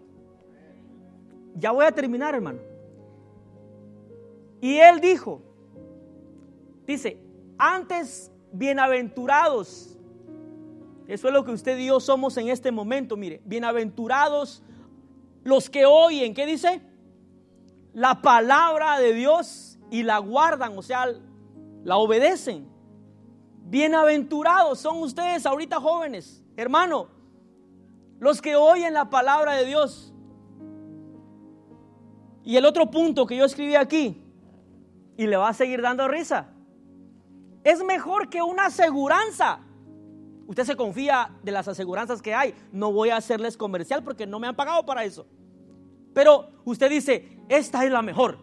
Ya voy a terminar, hermano. Y él dijo, dice, antes bienaventurados. Eso es lo que usted y yo somos en este momento, mire, bienaventurados los que oyen, ¿qué dice? La palabra de Dios y la guardan, o sea, la obedecen. Bienaventurados son ustedes ahorita jóvenes, hermano, los que oyen la palabra de Dios. Y el otro punto que yo escribí aquí, y le va a seguir dando risa, es mejor que una aseguranza. Usted se confía de las aseguranzas que hay. No voy a hacerles comercial porque no me han pagado para eso. Pero usted dice, esta es la mejor.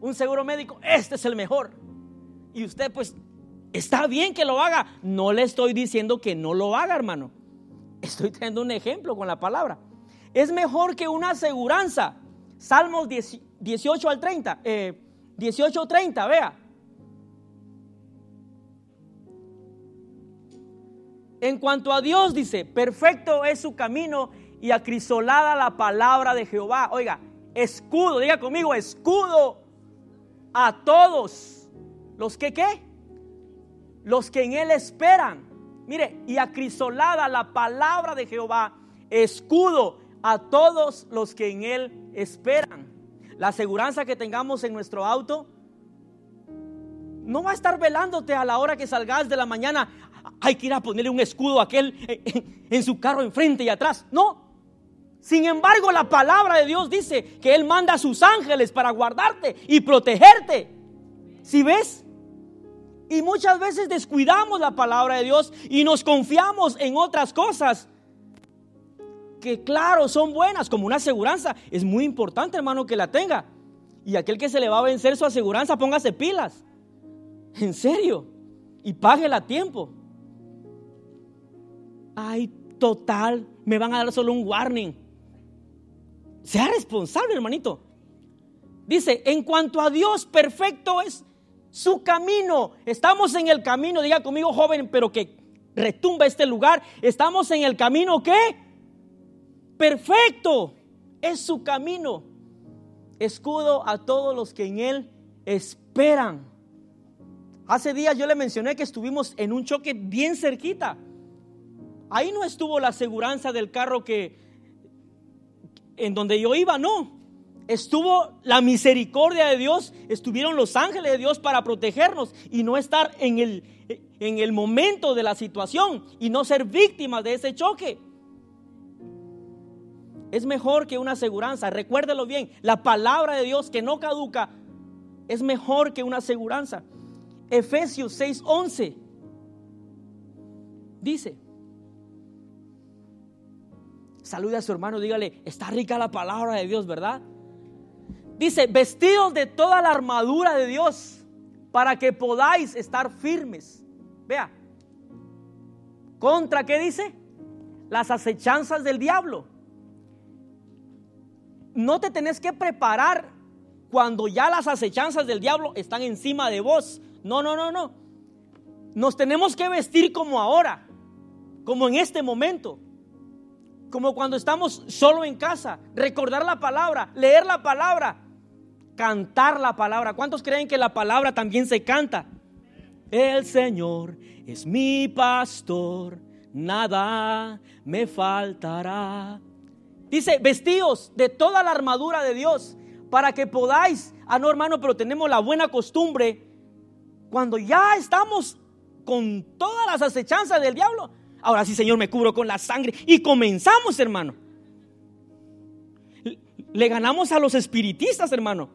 Un seguro médico, este es el mejor. Y usted pues está bien que lo haga. No le estoy diciendo que no lo haga, hermano. Estoy teniendo un ejemplo con la palabra. Es mejor que una aseguranza. Salmos 18 al 30. 18 al 30, vea. En cuanto a Dios, dice, perfecto es su camino y acrisolada la palabra de Jehová. Oiga, escudo, diga conmigo, escudo a todos los que qué? Los que en él esperan. Mire, y acrisolada la palabra de Jehová, escudo a todos los que en él esperan. La aseguranza que tengamos en nuestro auto no va a estar velándote a la hora que salgas de la mañana hay que ir a ponerle un escudo a aquel en su carro enfrente y atrás. No. Sin embargo, la palabra de Dios dice que Él manda a sus ángeles para guardarte y protegerte. Si ves? Y muchas veces descuidamos la palabra de Dios y nos confiamos en otras cosas que claro son buenas, como una aseguranza. Es muy importante, hermano, que la tenga. Y aquel que se le va a vencer su aseguranza, póngase pilas. En serio. Y páguela a tiempo ay, total, me van a dar solo un warning. Sea responsable, hermanito. Dice, en cuanto a Dios, perfecto es su camino. Estamos en el camino, diga conmigo joven, pero que retumba este lugar. Estamos en el camino ¿qué? Perfecto es su camino. Escudo a todos los que en él esperan. Hace días yo le mencioné que estuvimos en un choque bien cerquita. Ahí no estuvo la aseguranza del carro que en donde yo iba, no. Estuvo la misericordia de Dios, estuvieron los ángeles de Dios para protegernos y no estar en el, en el momento de la situación y no ser víctimas de ese choque. Es mejor que una aseguranza, recuérdelo bien, la palabra de Dios que no caduca es mejor que una aseguranza. Efesios 6:11 dice, Salude a su hermano, dígale, está rica la palabra de Dios, ¿verdad? Dice, vestidos de toda la armadura de Dios para que podáis estar firmes. Vea, ¿contra qué dice? Las acechanzas del diablo. No te tenés que preparar cuando ya las acechanzas del diablo están encima de vos. No, no, no, no. nos tenemos que vestir como ahora, como en este momento, como cuando estamos solo en casa, recordar la palabra, leer la palabra, cantar la palabra. ¿Cuántos creen que la palabra también se canta? El Señor es mi pastor, nada me faltará. Dice, vestidos de toda la armadura de Dios para que podáis, ah no hermano, pero tenemos la buena costumbre, cuando ya estamos con todas las acechanzas del diablo, ahora sí Señor me cubro con la sangre y comenzamos hermano. Le ganamos a los espiritistas hermano.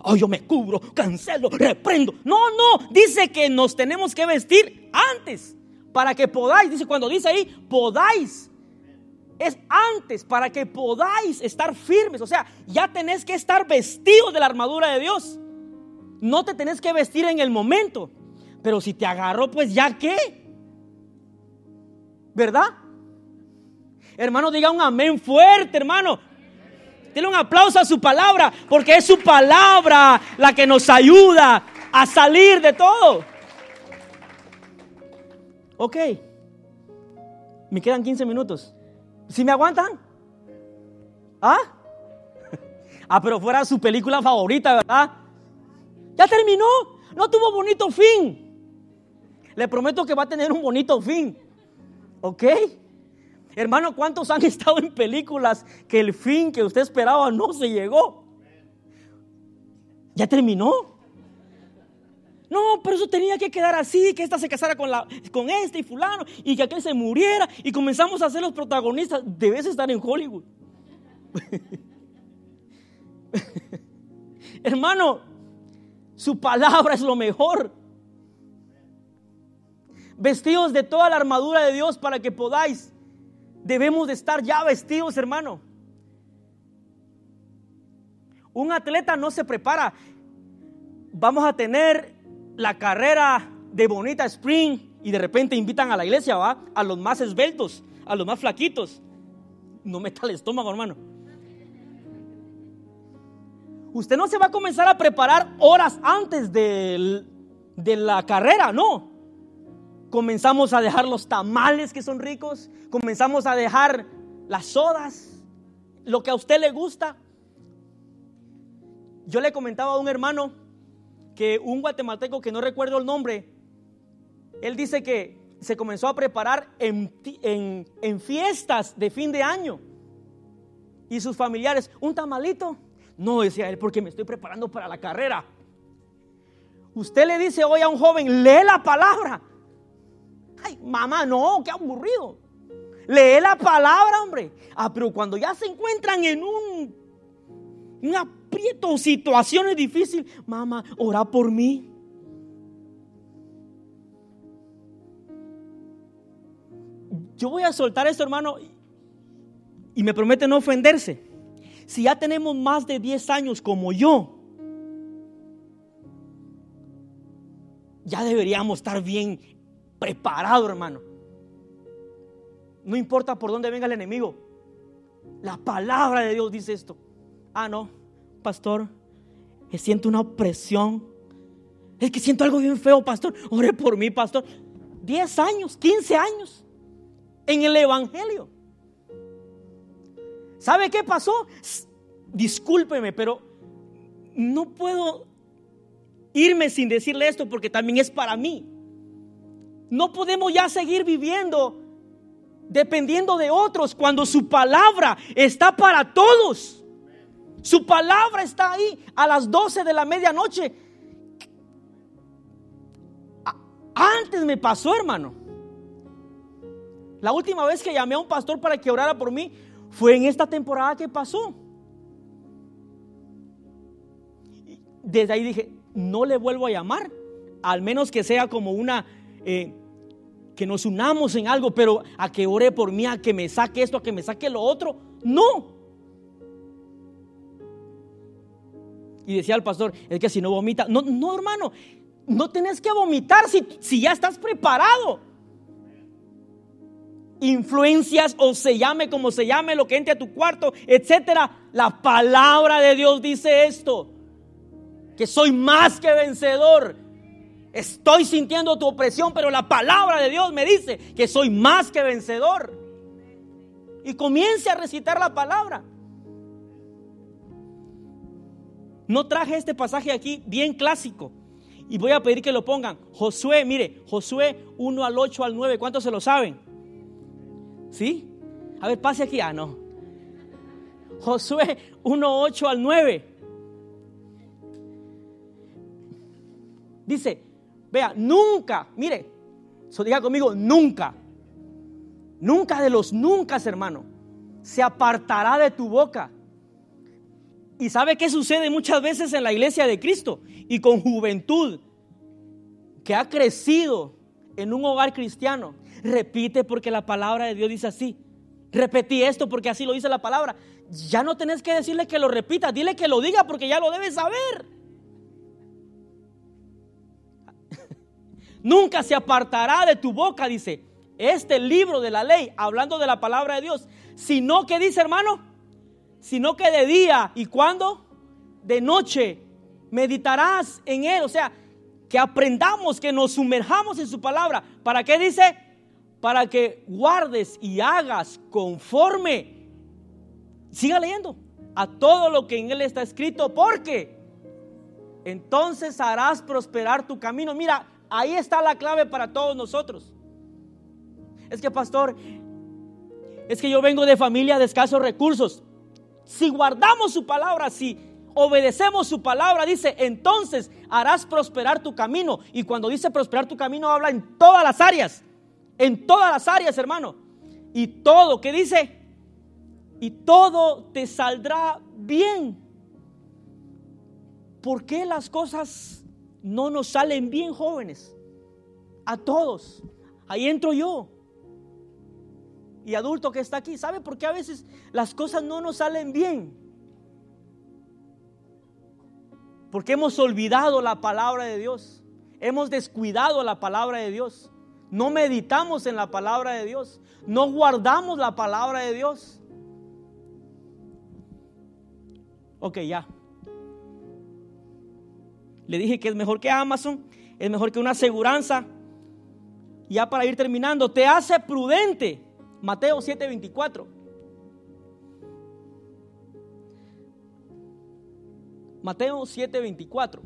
Oh, yo me cubro, cancelo, reprendo. No, no, dice que nos tenemos que vestir antes para que podáis, dice cuando dice ahí, podáis es antes para que podáis estar firmes. O sea, ya tenés que estar vestidos de la armadura de Dios. No te tenés que vestir en el momento. Pero si te agarró, pues ya qué. ¿Verdad? Hermano, diga un amén fuerte, hermano. Dile un aplauso a su palabra, porque es su palabra la que nos ayuda a salir de todo. Ok. Me quedan 15 minutos. ¿Si me aguantan? ¿Ah? Ah, pero fuera su película favorita, ¿verdad? Ya terminó. No tuvo bonito fin. Le prometo que va a tener un bonito fin. ¿Ok? Hermano, ¿cuántos han estado en películas que el fin que usted esperaba no se llegó? ¿Ya terminó? No, pero eso tenía que quedar así, que esta se casara con, la, con este y fulano, y que aquel se muriera, y comenzamos a ser los protagonistas. Debes estar en Hollywood. Hermano, su palabra es lo mejor. Vestidos de toda la armadura de Dios para que podáis. Debemos de estar ya vestidos, hermano. Un atleta no se prepara. Vamos a tener la carrera de Bonita Spring y de repente invitan a la iglesia, ¿va? A los más esbeltos, a los más flaquitos. No meta el estómago, hermano. Usted no se va a comenzar a preparar horas antes de, de la carrera, no. Comenzamos a dejar los tamales que son ricos, comenzamos a dejar las sodas, lo que a usted le gusta. Yo le comentaba a un hermano que un guatemalteco que no recuerdo el nombre, él dice que se comenzó a preparar en, fiestas de fin de año. Y sus familiares, un tamalito. No, decía él, porque me estoy preparando para la carrera. Usted le dice hoy a un joven, lee la palabra. Ay, mamá, no, qué aburrido. Lee la palabra, hombre. Ah, pero cuando ya se encuentran en un, una aprieto, situaciones difíciles, mamá, ora por mí. Yo voy a soltar esto, hermano, y me promete no ofenderse. Si ya tenemos más de 10 años como yo, ya deberíamos estar bien preparados, hermano. No importa por dónde venga el enemigo. La palabra de Dios dice esto. Ah, no pastor, siento una opresión. Es que siento algo bien feo, pastor. Ore por mí, pastor. 10 años, 15 años en el Evangelio. ¿Sabe qué pasó? Discúlpeme, pero no puedo irme sin decirle esto porque también es para mí. No podemos ya seguir viviendo dependiendo de otros cuando su palabra está para todos. Su palabra está ahí a las 12 de la medianoche. Antes me pasó, hermano. La última vez que llamé a un pastor para que orara por mí fue en esta temporada que pasó. Desde ahí dije, no le vuelvo a llamar, al menos que sea como una, eh, que nos unamos en algo, pero a que ore por mí, a que me saque esto, a que me saque lo otro. No. Y decía el pastor, es que si no vomita, no, no hermano, no tenés que vomitar si, si ya estás preparado. Influencias o se llame como se llame, lo que entre a tu cuarto, etcétera. La palabra de Dios dice esto: que soy más que vencedor Estoy sintiendo tu opresión, pero la palabra de Dios me dice que soy más que vencedor. Y comience a recitar la palabra. No traje este pasaje aquí bien clásico. Y voy a pedir que lo pongan. Josué, mire, Josué 1 al 8 al 9. ¿Cuántos se lo saben? ¿Sí? A ver, pase aquí. Ah, no. Josué 1, 8 al 9. Dice, vea, nunca, mire, so diga conmigo, nunca, nunca de los nunca, hermano, se apartará de tu boca. ¿Y sabe qué sucede muchas veces en la iglesia de Cristo? Y con juventud que ha crecido en un hogar cristiano. Repite porque la palabra de Dios dice así. Repetí esto porque así lo dice la palabra. Ya no tenés que decirle que lo repita, dile que lo diga porque ya lo debes saber. Nunca se apartará de tu boca, dice, este libro de la ley, hablando de la palabra de Dios. Sino que dice, hermano, sino que de día y cuando, de noche, meditarás en él. O sea, que aprendamos, que nos sumerjamos en su palabra. ¿Para qué dice? Para que guardes y hagas conforme. Siga leyendo a todo lo que en él está escrito, porque entonces harás prosperar tu camino. Mira, Ahí está la clave para todos nosotros. Es que, pastor, es que yo vengo de familia de escasos recursos. Si guardamos su palabra, si obedecemos su palabra, dice, entonces harás prosperar tu camino. Y cuando dice prosperar tu camino, habla en todas las áreas. En todas las áreas, hermano. Y todo, ¿qué dice? Y todo te saldrá bien. ¿Por qué las cosas no nos salen bien jóvenes. A todos. Ahí entro yo. Y adulto que está aquí, ¿sabe por qué a veces las cosas no nos salen bien? Porque hemos olvidado la palabra de Dios. Hemos descuidado la palabra de Dios. No meditamos en la palabra de Dios. No guardamos la palabra de Dios. Ok, ya. Le dije que es mejor que Amazon, es mejor que una aseguranza. Ya para ir terminando, te hace prudente. Mateo 7:24. Mateo 7:24.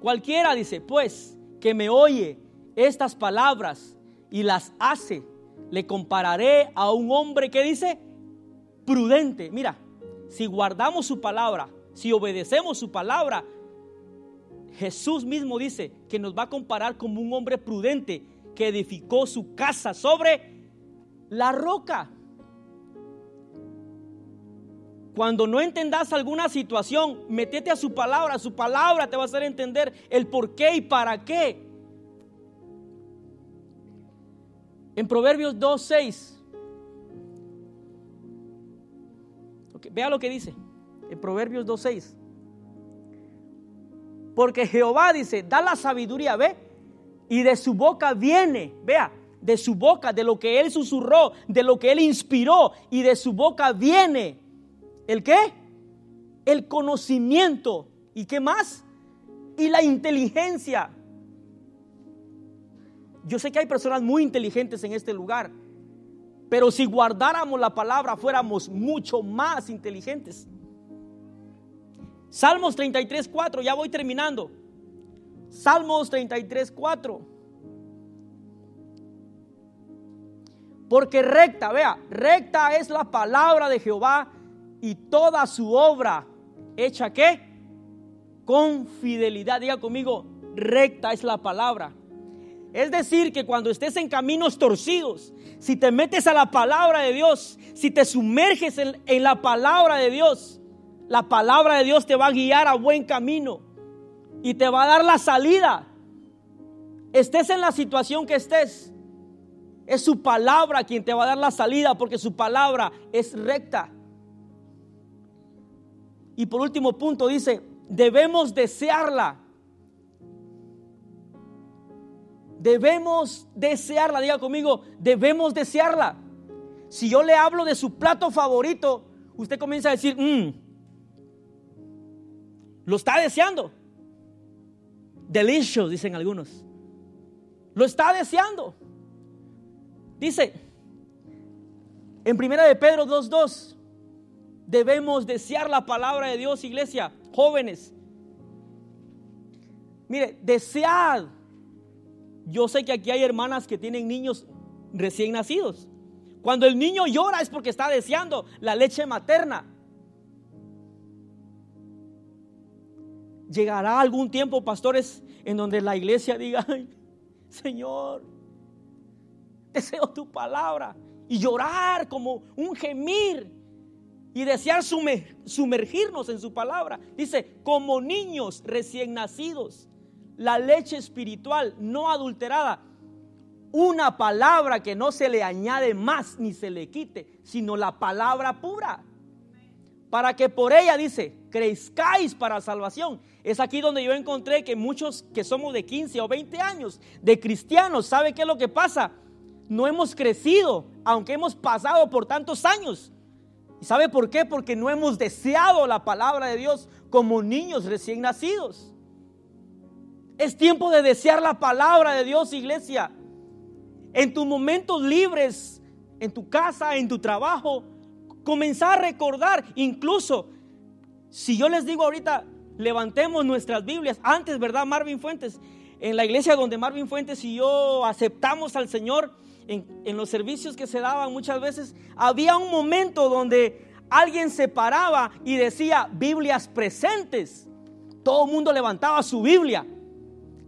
Cualquiera dice, pues, que me oye estas palabras y las hace, le compararé a un hombre que dice, prudente. Mira, si guardamos su palabra, si obedecemos su palabra, Jesús mismo dice que nos va a comparar como un hombre prudente que edificó su casa sobre la roca. Cuando no entendas alguna situación, metete a su palabra. Su palabra te va a hacer entender el por qué y para qué. En Proverbios 2.6. vea lo que dice. En Proverbios 2.6. Porque Jehová dice, da la sabiduría, ve, y de su boca viene, vea, de su boca, de lo que él susurró, de lo que él inspiró, y de su boca viene, ¿el qué? El conocimiento. ¿Y qué más? Y la inteligencia. Yo sé que hay personas muy inteligentes en este lugar, pero si guardáramos la palabra fuéramos mucho más inteligentes. Salmos 33, 4, ya voy terminando. Salmos 33, 4. Porque recta, vea, recta es la palabra de Jehová y toda su obra hecha qué? Con fidelidad. Diga conmigo, recta es la palabra. Es decir, que cuando estés en caminos torcidos, si te metes a la palabra de Dios, si te sumerges en, en la palabra de Dios, la palabra de Dios te va a guiar a buen camino y te va a dar la salida. Estés en la situación que estés, es su palabra quien te va a dar la salida porque su palabra es recta. Y por último punto dice, debemos desearla. Debemos desearla, diga conmigo, debemos desearla. Si yo le hablo de su plato favorito, usted comienza a decir, mmm, lo está deseando. Delicious, dicen algunos. Lo está deseando. Dice en primera de Pedro 2:2 debemos desear la palabra de Dios, iglesia, jóvenes. Mire, desead. Yo sé que aquí hay hermanas que tienen niños recién nacidos. Cuando el niño llora es porque está deseando la leche materna. Llegará algún tiempo, pastores, en donde la iglesia diga, Señor, deseo tu palabra. Y llorar como un gemir y desear sumergirnos en su palabra. Dice, como niños recién nacidos, la leche espiritual no adulterada, una palabra que no se le añade más ni se le quite, sino la palabra pura. Para que por ella, dice, crezcáis para salvación. Es aquí donde yo encontré que muchos que somos de 15 o 20 años, de cristianos, ¿sabe qué es lo que pasa? No hemos crecido, aunque hemos pasado por tantos años. ¿Y sabe por qué? Porque no hemos deseado la palabra de Dios como niños recién nacidos. Es tiempo de desear la palabra de Dios, iglesia. En tus momentos libres, en tu casa, en tu trabajo, comenzar a recordar, incluso si yo les digo ahorita, levantemos nuestras Biblias, antes, ¿verdad, Marvin Fuentes? En la iglesia donde Marvin Fuentes y yo aceptamos al Señor, en, en los servicios que se daban muchas veces, había un momento donde alguien se paraba y decía Biblias presentes. Todo el mundo levantaba su Biblia.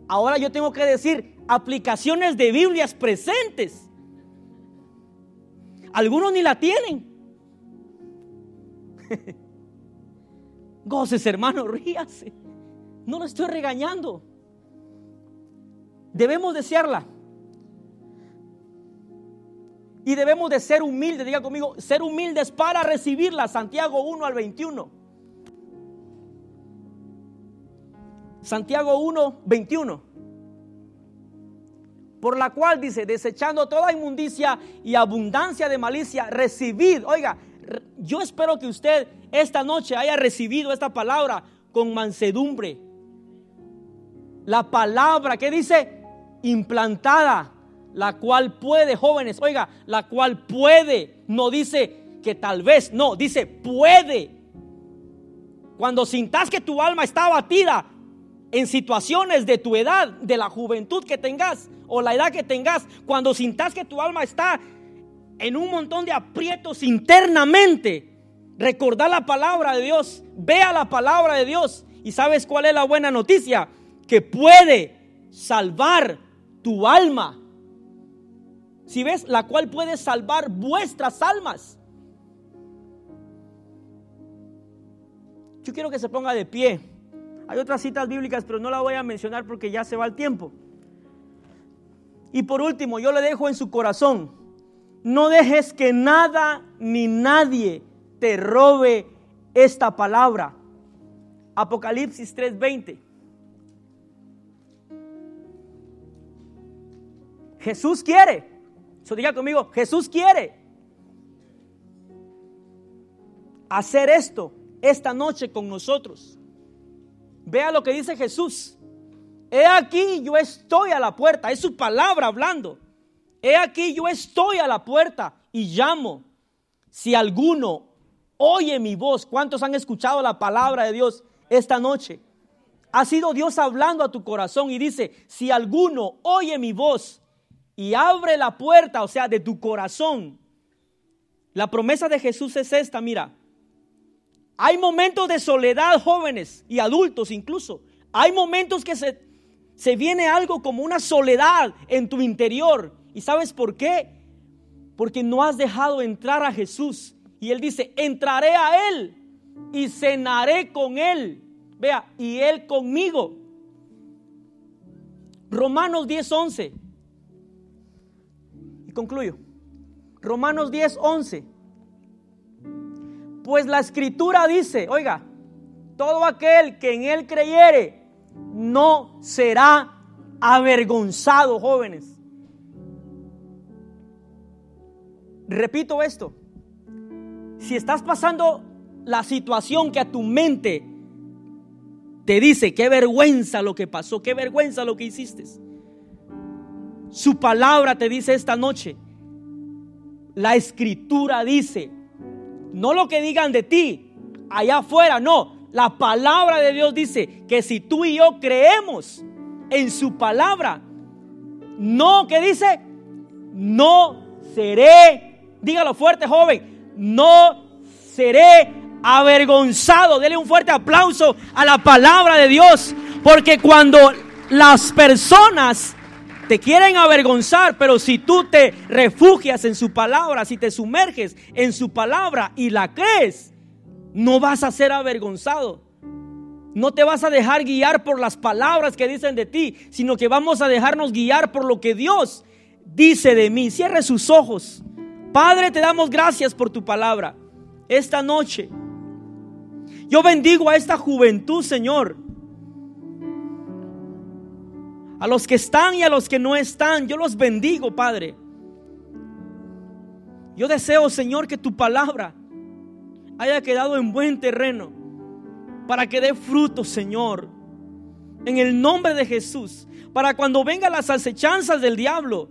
Ahora yo tengo que decir aplicaciones de Biblias presentes. Algunos ni la tienen. Goces, hermano, ríase. No lo estoy regañando. Debemos desearla. Y debemos de ser humildes, diga conmigo, ser humildes para recibirla. Santiago 1 al 21. Santiago 1, 21 por la cual dice, desechando toda inmundicia y abundancia de malicia, recibid, oiga, yo espero que usted esta noche haya recibido esta palabra con mansedumbre. La palabra que dice implantada, la cual puede, jóvenes, oiga, la cual puede, no dice que tal vez, no, dice puede. Cuando sintas que tu alma está abatida en situaciones de tu edad, de la juventud que tengas, o la edad que tengas, cuando sintas que tu alma está en un montón de aprietos internamente, recordar la palabra de Dios, vea la palabra de Dios y sabes cuál es la buena noticia, que puede salvar tu alma. Si ves, la cual puede salvar vuestras almas. Yo quiero que se ponga de pie. Hay otras citas bíblicas, pero no la voy a mencionar porque ya se va el tiempo. Y por último, yo le dejo en su corazón, no dejes que nada ni nadie te robe esta palabra. Apocalipsis 3:20. Jesús quiere. Eso diga conmigo, Jesús quiere hacer esto esta noche con nosotros. Vea lo que dice Jesús. He aquí yo estoy a la puerta, es su palabra hablando. He aquí yo estoy a la puerta y llamo. Si alguno oye mi voz, ¿cuántos han escuchado la palabra de Dios esta noche? Ha sido Dios hablando a tu corazón y dice, si alguno oye mi voz y abre la puerta, o sea, de tu corazón, la promesa de Jesús es esta, mira, hay momentos de soledad jóvenes y adultos incluso. Hay momentos que se se viene algo como una soledad en tu interior. ¿Y sabes por qué? Porque no has dejado entrar a Jesús. Y Él dice, entraré a Él y cenaré con Él. Vea, y Él conmigo. Romanos 10, 11. Y concluyo. Romanos 10, 11. Pues la escritura dice, oiga, todo aquel que en Él creyere, no será avergonzado, jóvenes. Repito esto. Si estás pasando la situación que a tu mente te dice, qué vergüenza lo que pasó, qué vergüenza lo que hiciste. Su palabra te dice esta noche. La escritura dice, no lo que digan de ti allá afuera, no. La palabra de Dios dice que si tú y yo creemos en su palabra, no, ¿qué dice? No seré, dígalo fuerte joven, no seré avergonzado. Dele un fuerte aplauso a la palabra de Dios, porque cuando las personas te quieren avergonzar, pero si tú te refugias en su palabra, si te sumerges en su palabra y la crees, no vas a ser avergonzado. No te vas a dejar guiar por las palabras que dicen de ti, sino que vamos a dejarnos guiar por lo que Dios dice de mí. Cierre sus ojos. Padre, te damos gracias por tu palabra. Esta noche, yo bendigo a esta juventud, Señor a los que están y a los que no están. Yo los bendigo, Padre. Yo deseo, Señor, que tu palabra haya quedado en buen terreno para que dé fruto, Señor. En el nombre de Jesús. Para cuando vengan las acechanzas del diablo,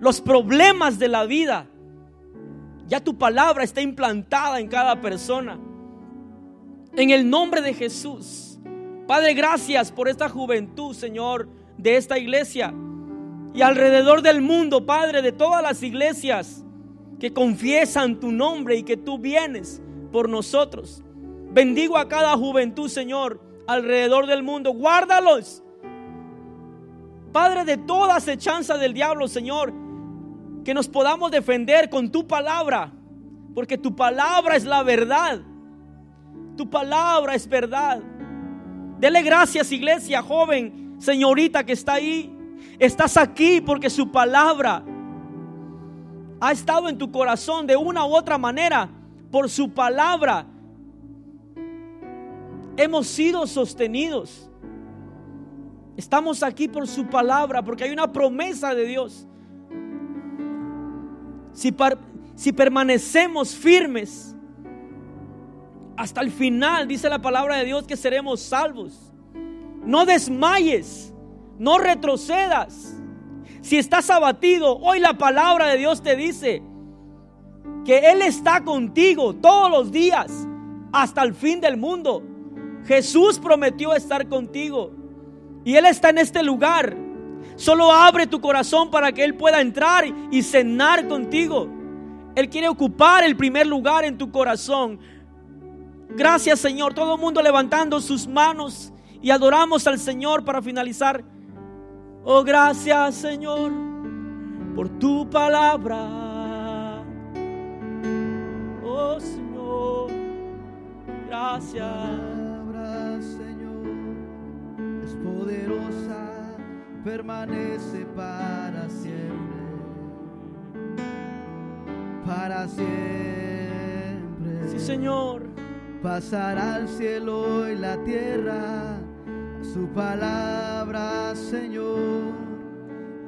los problemas de la vida, ya tu palabra está implantada en cada persona. En el nombre de Jesús. Padre, gracias por esta juventud, Señor de esta iglesia y alrededor del mundo, Padre, de todas las iglesias que confiesan tu nombre y que tú vienes por nosotros. Bendigo a cada juventud, Señor, alrededor del mundo. Guárdalos. Padre, de toda acechanza del diablo, Señor, que nos podamos defender con tu palabra, porque tu palabra es la verdad. Tu palabra es verdad. Dele gracias, iglesia, joven, señorita que está ahí, estás aquí porque su palabra ha estado en tu corazón de una u otra manera. Por su palabra hemos sido sostenidos. Estamos aquí por su palabra porque hay una promesa de Dios. Si, si permanecemos firmes hasta el final, dice la palabra de Dios que seremos salvos. No desmayes, no retrocedas. Si estás abatido, hoy la palabra de Dios te dice que Él está contigo todos los días hasta el fin del mundo. Jesús prometió estar contigo y Él está en este lugar. Solo abre tu corazón para que Él pueda entrar y cenar contigo. Él quiere ocupar el primer lugar en tu corazón. Gracias Señor. Todo el mundo levantando sus manos y adoramos al Señor para finalizar. Oh, gracias Señor por tu palabra. Oh Señor, gracias. Palabra, Señor, es poderosa, permanece para siempre. Para siempre. Sí, Señor. Pasará el cielo y la tierra su palabra, Señor,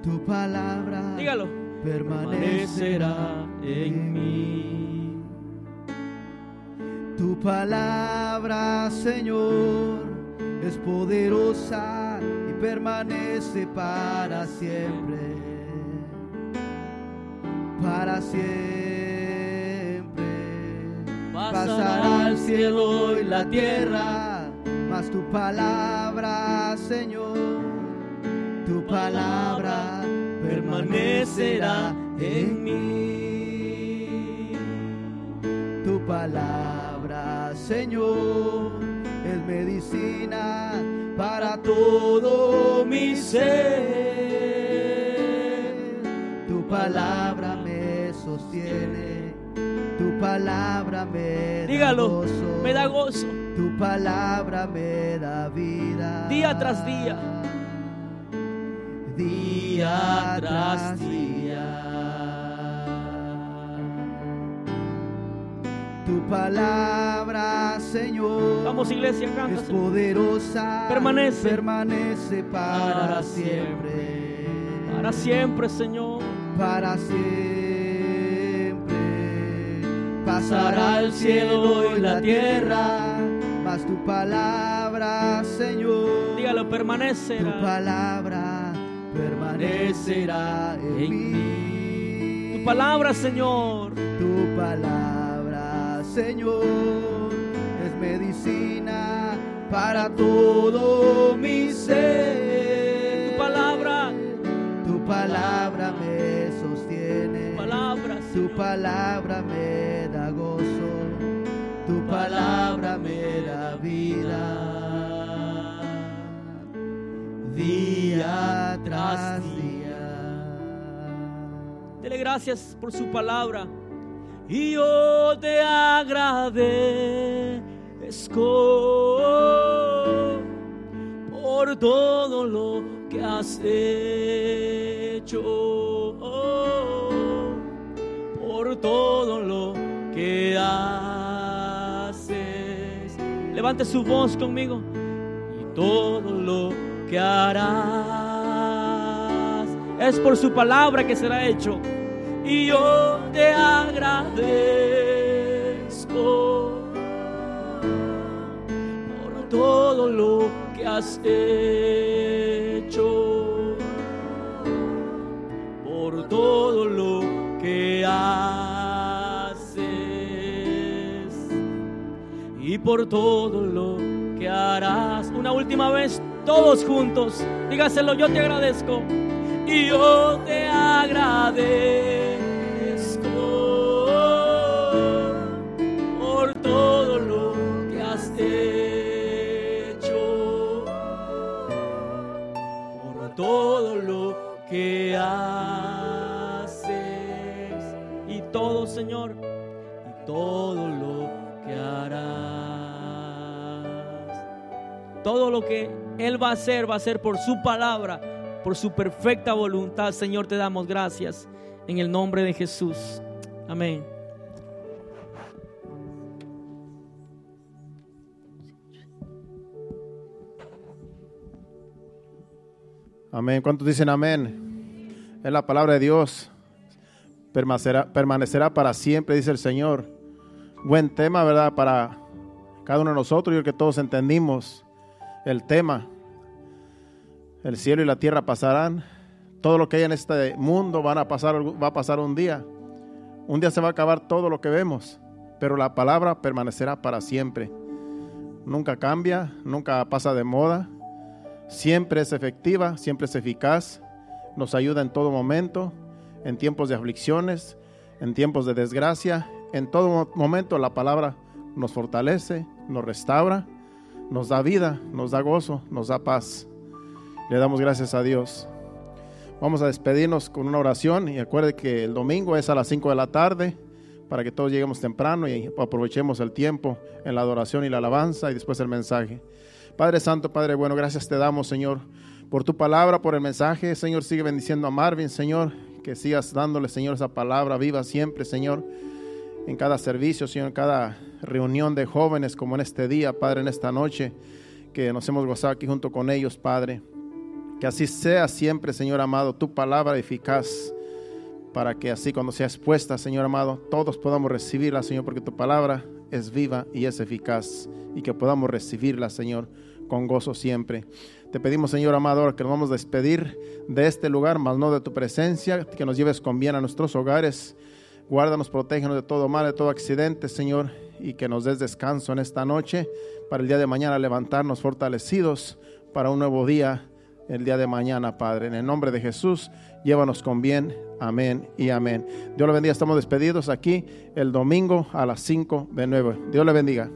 tu palabra Dígalo. permanecerá en mí. Tu palabra, Señor, es poderosa permanece para siempre. Para siempre. Pasará el cielo y la tierra tu palabra, Señor, tu palabra permanecerá en mí. Tu palabra, Señor, es medicina para todo mi ser. Tu palabra me sostiene, tu palabra me Dígalo, me da gozo tu palabra me da vida. Día tras día. Día tras día. Tu palabra, Señor. Vamos, iglesia, canta. Es poderosa. Permanece. Permanece para, siempre. Para siempre, Señor. Para siempre. Pasará el cielo y la tierra tu palabra, Señor. Dígalo, permanecerá. Tu palabra permanecerá en mí. Tu palabra, Señor. Señor, es medicina para todo mi ser. Tu palabra. Tu palabra me sostiene. Tu palabra, Tu palabra me da gozo. Tu palabra me da vida. Día tras día. Dele gracias por su palabra. Y yo te agradezco por todo lo que has hecho. Por todo lo que haces. Levante su voz conmigo. Y todo lo que harás es por su palabra que será hecho. Y yo te agradezco por todo lo que has hecho, por todo lo que haces y por todo lo que harás. Una última vez, todos juntos, dígaselo, yo te agradezco y yo te agradezco Señor, y todo lo que harás. Todo lo que Él va a hacer, va a ser por su palabra, por su perfecta voluntad. Señor, te damos gracias en el nombre de Jesús. Amén. Amén. ¿Cuántos dicen amén? Es la palabra de Dios. Permanecerá, permanecerá para siempre, dice el Señor. Buen tema, ¿verdad? Para cada uno de nosotros. Yo creo que todos entendimos el tema. El cielo y la tierra pasarán. Todo lo que hay en este mundo van a pasar, va a pasar un día. Un día se va a acabar todo lo que vemos. Pero la palabra permanecerá para siempre. Nunca cambia, nunca pasa de moda siempre es efectiva, siempre es eficaz, nos ayuda en todo momento, en tiempos de aflicciones, en tiempos de desgracia, en todo mo- momento la palabra nos fortalece, nos restaura, nos da vida, nos da gozo, nos da paz. Le damos gracias a Dios. Vamos a despedirnos con una oración y acuerde que el domingo es a las 5 de la tarde para que todos lleguemos temprano y aprovechemos el tiempo en la adoración y la alabanza y después el mensaje. Padre Santo, Padre bueno, gracias te damos, Señor, por tu palabra, por el mensaje. Señor, sigue bendiciendo a Marvin, Señor, que sigas dándole, Señor, esa palabra viva siempre, Señor, en cada servicio, Señor, en cada reunión de jóvenes, como en este día, Padre, en esta noche, que nos hemos gozado aquí junto con ellos, Padre. Que así sea siempre, Señor amado, tu palabra eficaz, para que así cuando sea expuesta, Señor amado, todos podamos recibirla, Señor, porque tu palabra es viva y es eficaz, y que podamos recibirla, Señor, con gozo siempre. Te pedimos, Señor amado, que nos vamos a despedir de este lugar, mas no de tu presencia, que nos lleves con bien a nuestros hogares. Guárdanos, protégenos de todo mal, de todo accidente, Señor, y que nos des descanso en esta noche para el día de mañana levantarnos fortalecidos para un nuevo día el día de mañana, Padre. En el nombre de Jesús, llévanos con bien. Amén y amén. Dios le bendiga. Estamos despedidos aquí el domingo a las 5 de nuevo. Dios le bendiga.